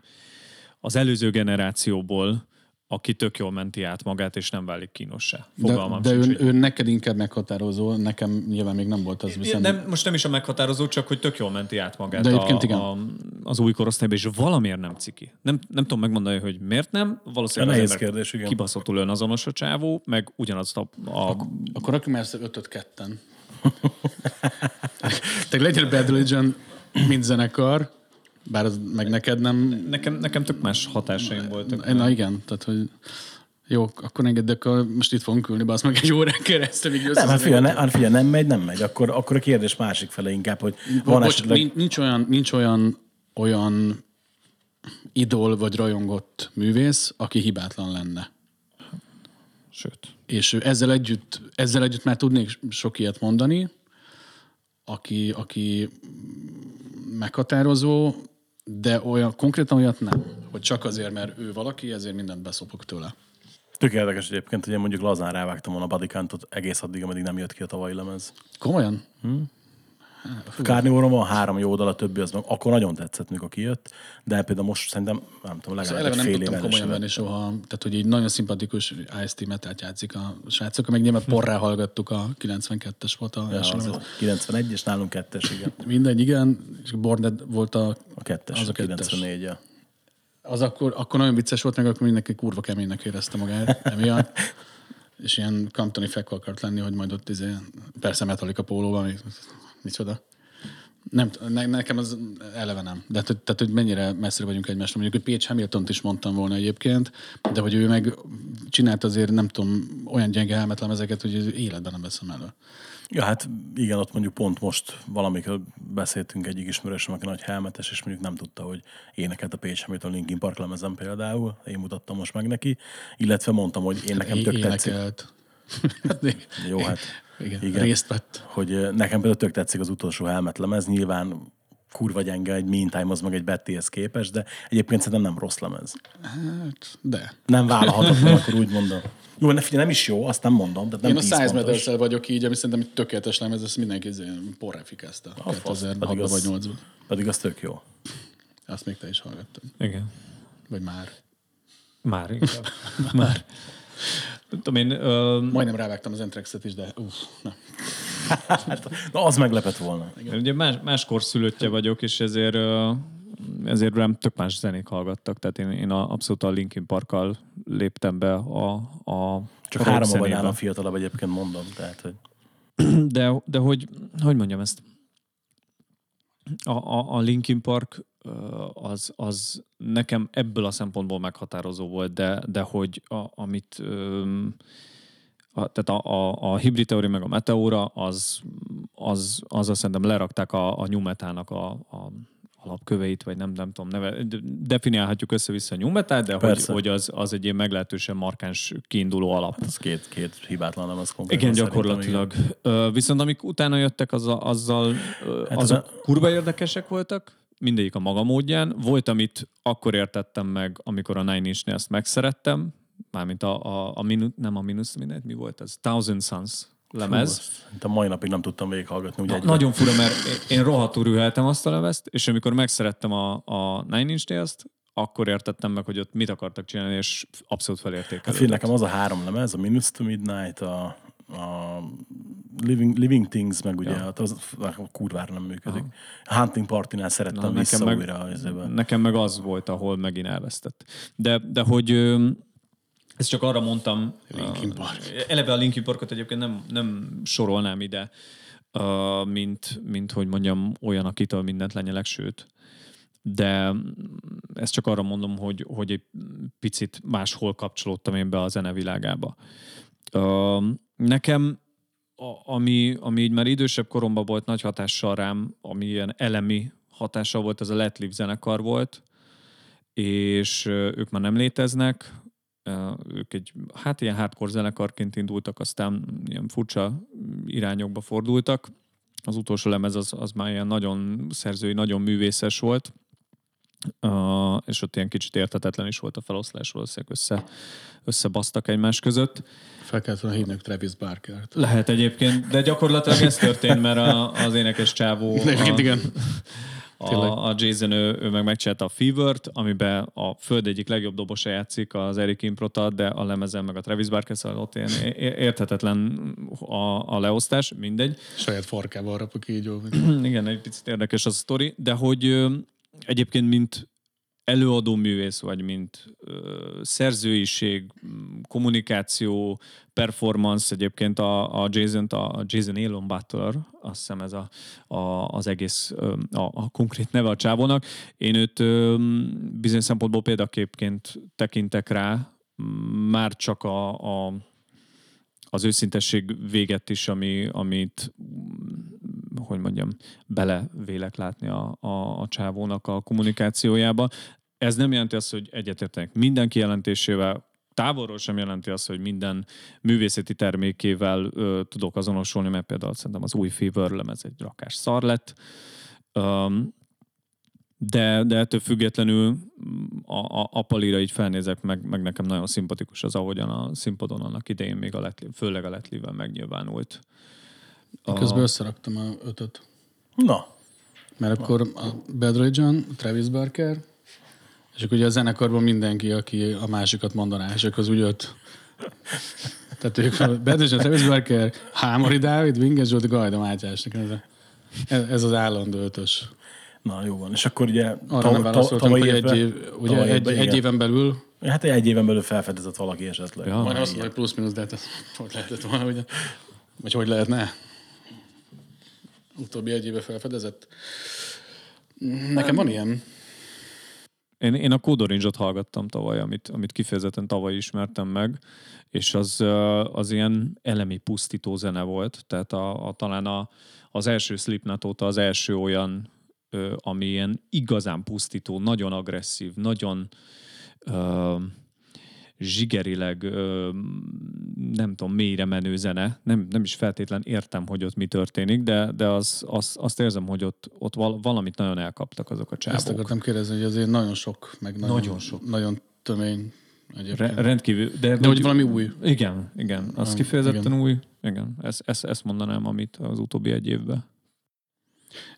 az előző generációból, aki tök jól menti át magát, és nem válik kínossá. De, Fogalmam de sincs, ő, hogy- ő, neked inkább meghatározó, nekem nyilván még nem volt az viszont. nem, most nem is a meghatározó, csak hogy tök jól menti át magát De a, igen. a, az új korosztályba, és valamiért nem ciki. Nem, nem tudom megmondani, hogy miért nem. Valószínűleg Nehéz azért, kérdés, igen. kibaszottul önazonos a csávó, meg ugyanazt a, a Akkor rakjuk már ezt ötöt ketten. Tehát legyen Bad Religion, mint zenekar, bár az meg neked nem... Nekem, nekem tök más hatásaim voltak. Na igen, tehát hogy jó, akkor engedek, a, most itt fogunk ülni, az meg egy órán keresztül, így Nem, hát figyelj, ne, hát figyelj, nem megy, nem megy. Akkor, akkor a kérdés másik fele inkább, hogy van Bocs, esetleg... nincs, nincs olyan, nincs olyan, olyan idol vagy rajongott művész, aki hibátlan lenne. Sőt. És ezzel együtt, ezzel együtt már tudnék sok ilyet mondani, aki, aki meghatározó, de olyan, konkrétan olyat nem. Hogy csak azért, mert ő valaki, ezért mindent beszopok tőle. Tök érdekes egyébként, hogy én mondjuk lazán rávágtam volna a Badikántot egész addig, ameddig nem jött ki a tavalyi lemez. Komolyan? A Carnivore van három jó oldal, a többi az meg, akkor nagyon tetszett, mikor kijött, de például most szerintem, nem tudom, Szóval legalább eleve egy nem fél tudtam komolyan venni soha, tehát hogy így nagyon szimpatikus IST metát játszik a srácok, meg nyilván porrá hallgattuk a 92-es volt a Ja, az lemez. a 91 és nálunk kettes, igen. Mindegy, igen, és Borned volt a, A kettes, Az az a kettes. 94 ja. az akkor, akkor nagyon vicces volt, meg akkor mindenki kurva keménynek érezte magát emiatt. És ilyen kantoni fekva akart lenni, hogy majd ott izé, persze Metallica pólóban, micsoda. Nem, ne, nekem az eleve nem. De tehát, hogy mennyire messzire vagyunk egymástól. Mondjuk, hogy Pécs Hamilton is mondtam volna egyébként, de hogy ő meg csinált azért, nem tudom, olyan gyenge elmetlemezeket, hogy az életben nem veszem elő. Ja, hát igen, ott mondjuk pont most valamikor beszéltünk egyik ismerősöm, aki nagy helmetes, és mondjuk nem tudta, hogy énekelt a Pécs amit a Linkin Park lemezen például. Én mutattam most meg neki, illetve mondtam, hogy én nekem tök tetszik. Énekelt. Hát még- Jó, hát igen, igen. részt vett. hogy nekem például tök tetszik az utolsó helmet lemez, nyilván kurva gyenge egy Meantime, az meg egy Bettyhez képest, de egyébként szerintem nem rossz lemez. Hát, de. Nem vállalhatatlan, akkor úgy mondom. Jó, ne figyelj, nem is jó, azt nem mondom, de nem Én a 10 Size medals vagyok így, ami szerintem egy tökéletes lemez, ezt mindenki porrá fikázta. A fasz, pedig 2006-ban az- vagy 8-ban. Pedig az tök jó. Azt még te is hallgattad. Igen. Vagy már. Már inkább. Már. Tudom én, ö, Majdnem rávágtam az Entrexet is, de uff, nem. Hát, na, az meglepett volna. Én Ugye más, máskor szülöttje vagyok, és ezért, ö, ezért rám tök más zenék hallgattak. Tehát én, én a, abszolút a Linkin Parkkal léptem be a, a Csak három vagy nálam fiatalabb egyébként mondom. Tehát, hogy De, de hogy, hogy mondjam ezt? A, a, a Linkin Park az, az nekem ebből a szempontból meghatározó volt, de, de hogy a, amit a, tehát a, a, a Hybrid Theory meg a Meteora, az, az, az azt szerintem lerakták a, a New Metal-nak a, a alapköveit, vagy nem, nem tudom, neve, de- definiálhatjuk össze-vissza a New Metal, de hogy, Persze. hogy az, az egy ilyen meglehetősen markáns kiinduló alap. az két, két hibátlan nem az konkrétan. Igen, gyakorlatilag. Ö, viszont amik utána jöttek, azzal, azzal ö, Hát azok ez kurva érdekesek voltak, mindegyik a maga módján. Volt, amit akkor értettem meg, amikor a Nine Inch-nél ezt megszerettem, mármint a, a, a minu, nem a minusz, mindegy, mi volt ez? Thousand Suns lemez. Fú, a mai napig nem tudtam végighallgatni. Ugye Na, nagyon fura, mert én- rohadtul rüheltem azt a lemezt, és amikor megszerettem a, a Nine Inch Nails-t, akkor értettem meg, hogy ott mit akartak csinálni, és abszolút Hát felértékelődött. figyelj, nekem az a három lemez, a Minutes to Midnight, a, a Living, Living Things, meg ugye, Ja. ja. az nekem kurvára nem működik. A Hunting Party-nál szerettem Na, vissza nekem meg- újra. Az Nekem meg az volt, ahol megint elvesztett. De, de hogy ö, ezt csak arra mondtam, Linkin Park. eleve a Linkin Parkot egyébként nem, nem sorolnám ide, mint, mint hogy mondjam, olyan, akitől mindent lenyelek, sőt. De ezt csak arra mondom, hogy, hogy egy picit máshol kapcsolódtam én be a zenevilágába. Nekem ami, ami így már idősebb koromban volt nagy hatással rám, ami ilyen elemi hatással volt, ez a Let Live zenekar volt, és ők már nem léteznek, ők egy, hát ilyen hardcore zenekarként indultak, aztán ilyen furcsa irányokba fordultak. Az utolsó lemez az, az már ilyen nagyon szerzői, nagyon művészes volt, Uh, és ott ilyen kicsit értetetlen is volt a feloszlás, valószínűleg össze, összebasztak egymás között. Fel kellett volna hívnunk Travis Barkert. Lehet egyébként, de gyakorlatilag ez történt, mert a, az énekes csávó, Egyébként igen. A, a Jason, ő, ő meg megcsinálta a Fever-t, amiben a föld egyik legjobb dobosa játszik, az Eric Improta, de a lemezen meg a Travis Barker, szóval ott ilyen érthetetlen a, a leosztás, mindegy. Saját farkával rap a kígyó. Igen, egy picit érdekes az a sztori, de hogy egyébként mint előadó művész, vagy mint ö, szerzőiség, kommunikáció, performance, egyébként a, a Jason, a Jason Elon Butler, azt hiszem ez a, a, az egész ö, a, a konkrét neve a csávónak. Én őt ö, bizonyos szempontból példaképként tekintek rá, már csak a, a az őszintesség véget is, ami, amit hogy mondjam, belevélek látni a, a, a csávónak a kommunikációjába. Ez nem jelenti azt, hogy egyetértenek minden kijelentésével, távolról sem jelenti azt, hogy minden művészeti termékével ö, tudok azonosulni, mert például szerintem az új Fever lemez egy rakás szar lett. Um, de, de ettől függetlenül mm, a, a, a palira így felnézek, meg, meg nekem nagyon szimpatikus az, ahogyan a színpadon annak idején még a letli, főleg a letlivel megnyilvánult. A, Közben összeraktam a ötöt. Na, Mert akkor a Bad Religion, Travis Barker, és akkor ugye a zenekarban mindenki, aki a másikat mondaná, és akkor az úgy öt. Tehát ők a Bad Religion, Travis Barker, Hámori Dávid, Vinges Zsolti, Gajda Mátyás. Nekem Ez, a, ez- ez az állandó ötös. na jó van. És akkor ugye Arra tav- nem ta- válaszoltam, hogy egy, évben- év, ugye egy, évben, egy igen. éven belül, Hát egy éven belül felfedezett valaki esetleg. Ja. Majdnem azt mondom, hogy plusz-minusz, de hát ez hogy lehetett volna, ugye? Vagy hogy lehetne? Utóbbi egy éve felfedezett. Nekem van ilyen. Én, én a Code Orange-ot hallgattam tavaly, amit, amit kifejezetten tavaly ismertem meg, és az, az ilyen elemi pusztító zene volt, tehát a, a, talán a, az első Slipknot óta az első olyan, ami ilyen igazán pusztító, nagyon agresszív, nagyon ö, zsigerileg, ö, nem tudom, mélyre menő zene. Nem, nem is feltétlen értem, hogy ott mi történik, de, de az, az, azt érzem, hogy ott, ott val- valamit nagyon elkaptak azok a Ezt csábok. akartam kérdezni, hogy azért nagyon sok, meg nagyon, Nagyon sok. Nagyon tömény egyébként. Re- rendkívül. De, De hogy valami új. Igen, igen. Az kifejezetten igen. új. Igen, ezt, ezt, ezt mondanám, amit az utóbbi egy évben.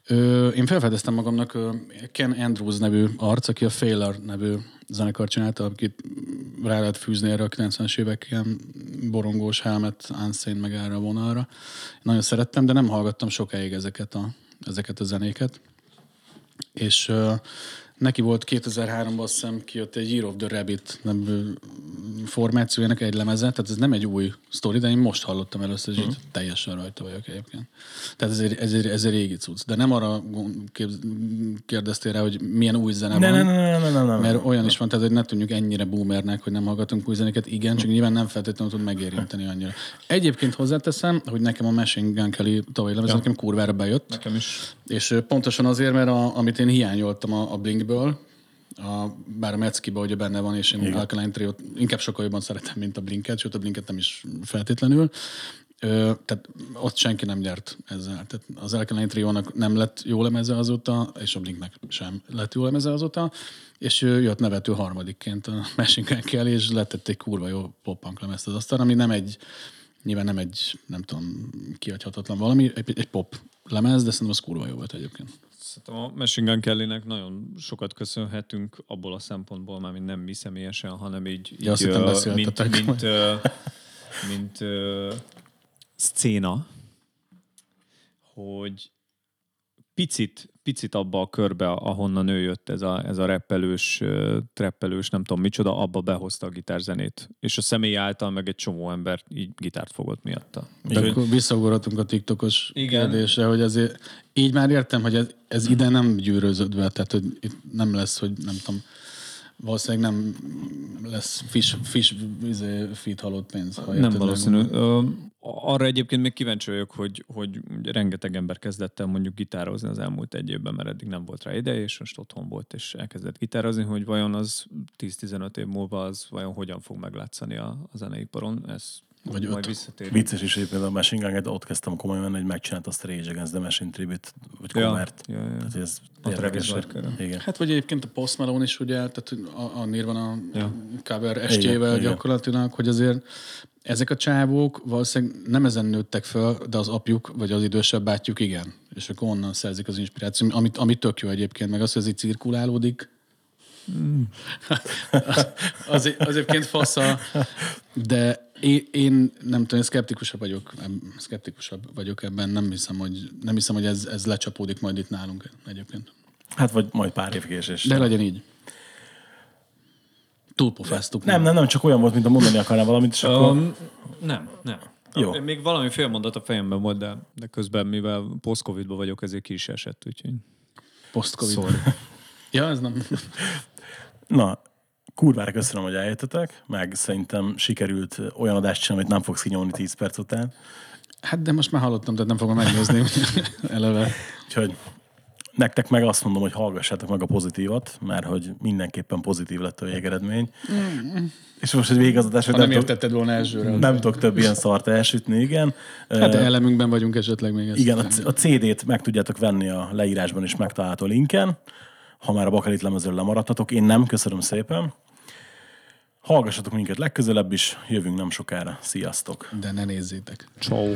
Ö, én felfedeztem magamnak Ken Andrews nevű arc, aki a Failure nevű zenekar csinálta, akit rá lehet fűzni erre a 90-es évek ilyen borongós helmet, Unsane meg erre a vonalra. Nagyon szerettem, de nem hallgattam sokáig ezeket a, ezeket a zenéket. És neki volt 2003-ban azt hiszem kijött egy Year of the Rabbit nevű formációjának egy lemeze, tehát ez nem egy új sztori, de én most hallottam először, és itt teljesen rajta vagyok egyébként. Tehát ez egy, ez egy, ez egy régi cucc. De nem arra képz- kérdeztél rá, hogy milyen új zene Ne, van. ne, ne, ne, ne, ne, ne. Mert olyan is van, tehát hogy ne tűnjünk ennyire boomernek, hogy nem hallgatunk új zenéket. Igen, csak nyilván nem feltétlenül tud megérinteni annyira. Egyébként hozzáteszem, hogy nekem a Machine Gun Kelly tavalyi lemez, Ja. nekem kurvára bejött. Nekem is. És pontosan azért, mert a, amit én hiányoltam a, a Blinkből, a, bár a Meckiba ugye benne van, és én Igen. Alkaline Trio-t inkább sokkal jobban szeretem, mint a Blinket, sőt a Blinket nem is feltétlenül. Ö, tehát ott senki nem nyert ezzel. Tehát az Alkaline Trio-nak nem lett jó lemeze azóta, és a Blinknek sem lett jó lemeze azóta, és jött nevető harmadikként a Machine Gun Kelly, és letett egy kurva jó pop-punk lemezt az asztalra, ami nem egy Nyilván nem egy, nem tudom, kiadhatatlan valami, egy, egy pop lemez, de szerintem az kurva jó volt egyébként. Szerintem a Machine Gun Kellynek nagyon sokat köszönhetünk abból a szempontból, már mint nem mi személyesen, hanem így, Ja, ö, mint, beszéltetek. mint, ö, mint ö, szcéna, hogy picit, picit abba a körbe, ahonnan ő jött ez a, ez a reppelős, treppelős, nem tudom micsoda, abba behozta a gitárzenét. És a személy által meg egy csomó ember így gitárt fogott miatta. De akkor visszaugorhatunk a TikTokos Igen. kérdésre, hogy azért így már értem, hogy ez, ez ide nem gyűröződve, tehát hogy itt nem lesz, hogy nem tudom, valószínűleg nem lesz fish, fish izé, feed halott pénz. Ha Nem valószínű. meg mondom. Ö, Arra egyébként még kíváncsi vagyok, hogy, hogy rengeteg ember kezdett el mondjuk gitározni az elmúlt egy évben, mert eddig nem volt rá ideje, és most otthon volt, és elkezdett gitározni, hogy vajon az 10-15 év múlva az vajon hogyan fog meglátszani a, a zeneiparon. Ez Vagy majd visszatérünk. Vicces is egyébként a Machine Gun, ott kezdtem komolyan menni, hogy megcsinált azt a Rage Against the Machine tribute, vagy Ja, covert. ja, ja. Tehát hogy ez A érdekes. Igen. Hát vagy egyébként a Post Malone is ugye, tehát hogy a, a Nirvana Ja. cover estjével Igen, igen. gyakorlatilag, hogy azért ezek a csávók valószínűleg nem ezen nőttek föl, de az apjuk, vagy az idősebb bátyjuk igen. És akkor onnan szerzik az inspirációt, amit, amit tök jó egyébként, meg az, hogy ez így cirkulálódik. az, az egyébként fasza, de én, én nem tudom, én szkeptikusabb vagyok, szkeptikusabb vagyok ebben, nem hiszem, hogy, nem hiszem, hogy ez, ez lecsapódik majd itt nálunk egyébként. Hát vagy majd pár év késés. De legyen így. Túlpofáztuk. Nem, nem, nem, csak olyan volt, mint a mondani akarnám valamit, és akkor... Um, nem, nem. Jó. Még valami fél mondat a fejemben volt, de, de közben, mivel post-covidban vagyok, ezért ki is esett, úgyhogy... Post-covid. Sorry. Ja, ez nem. Na, kurvára köszönöm, hogy eljöttetek, meg szerintem sikerült olyan adást csinálni, amit nem fogsz kinyomni 10 perc után. Hát de most már hallottam, tehát nem fogom megnézni eleve. Úgyhogy nektek meg azt mondom, hogy hallgassátok meg a pozitívat, mert hogy mindenképpen pozitív lett a végeredmény. És most egy végazadás, hogy nem nem, értetted volna elsőre. nem tudok több ilyen szart elsütni, igen. Hát Ö, elemünkben vagyunk esetleg még. Ezt Igen, a, c- a CD-t meg tudjátok venni a leírásban is megtalálható linken, ha már a Bakalit lemezről lemaradtatok. Én nem, köszönöm szépen. Hallgassatok minket legközelebb is, jövünk nem sokára. Sziasztok! De ne nézzétek. Ciao.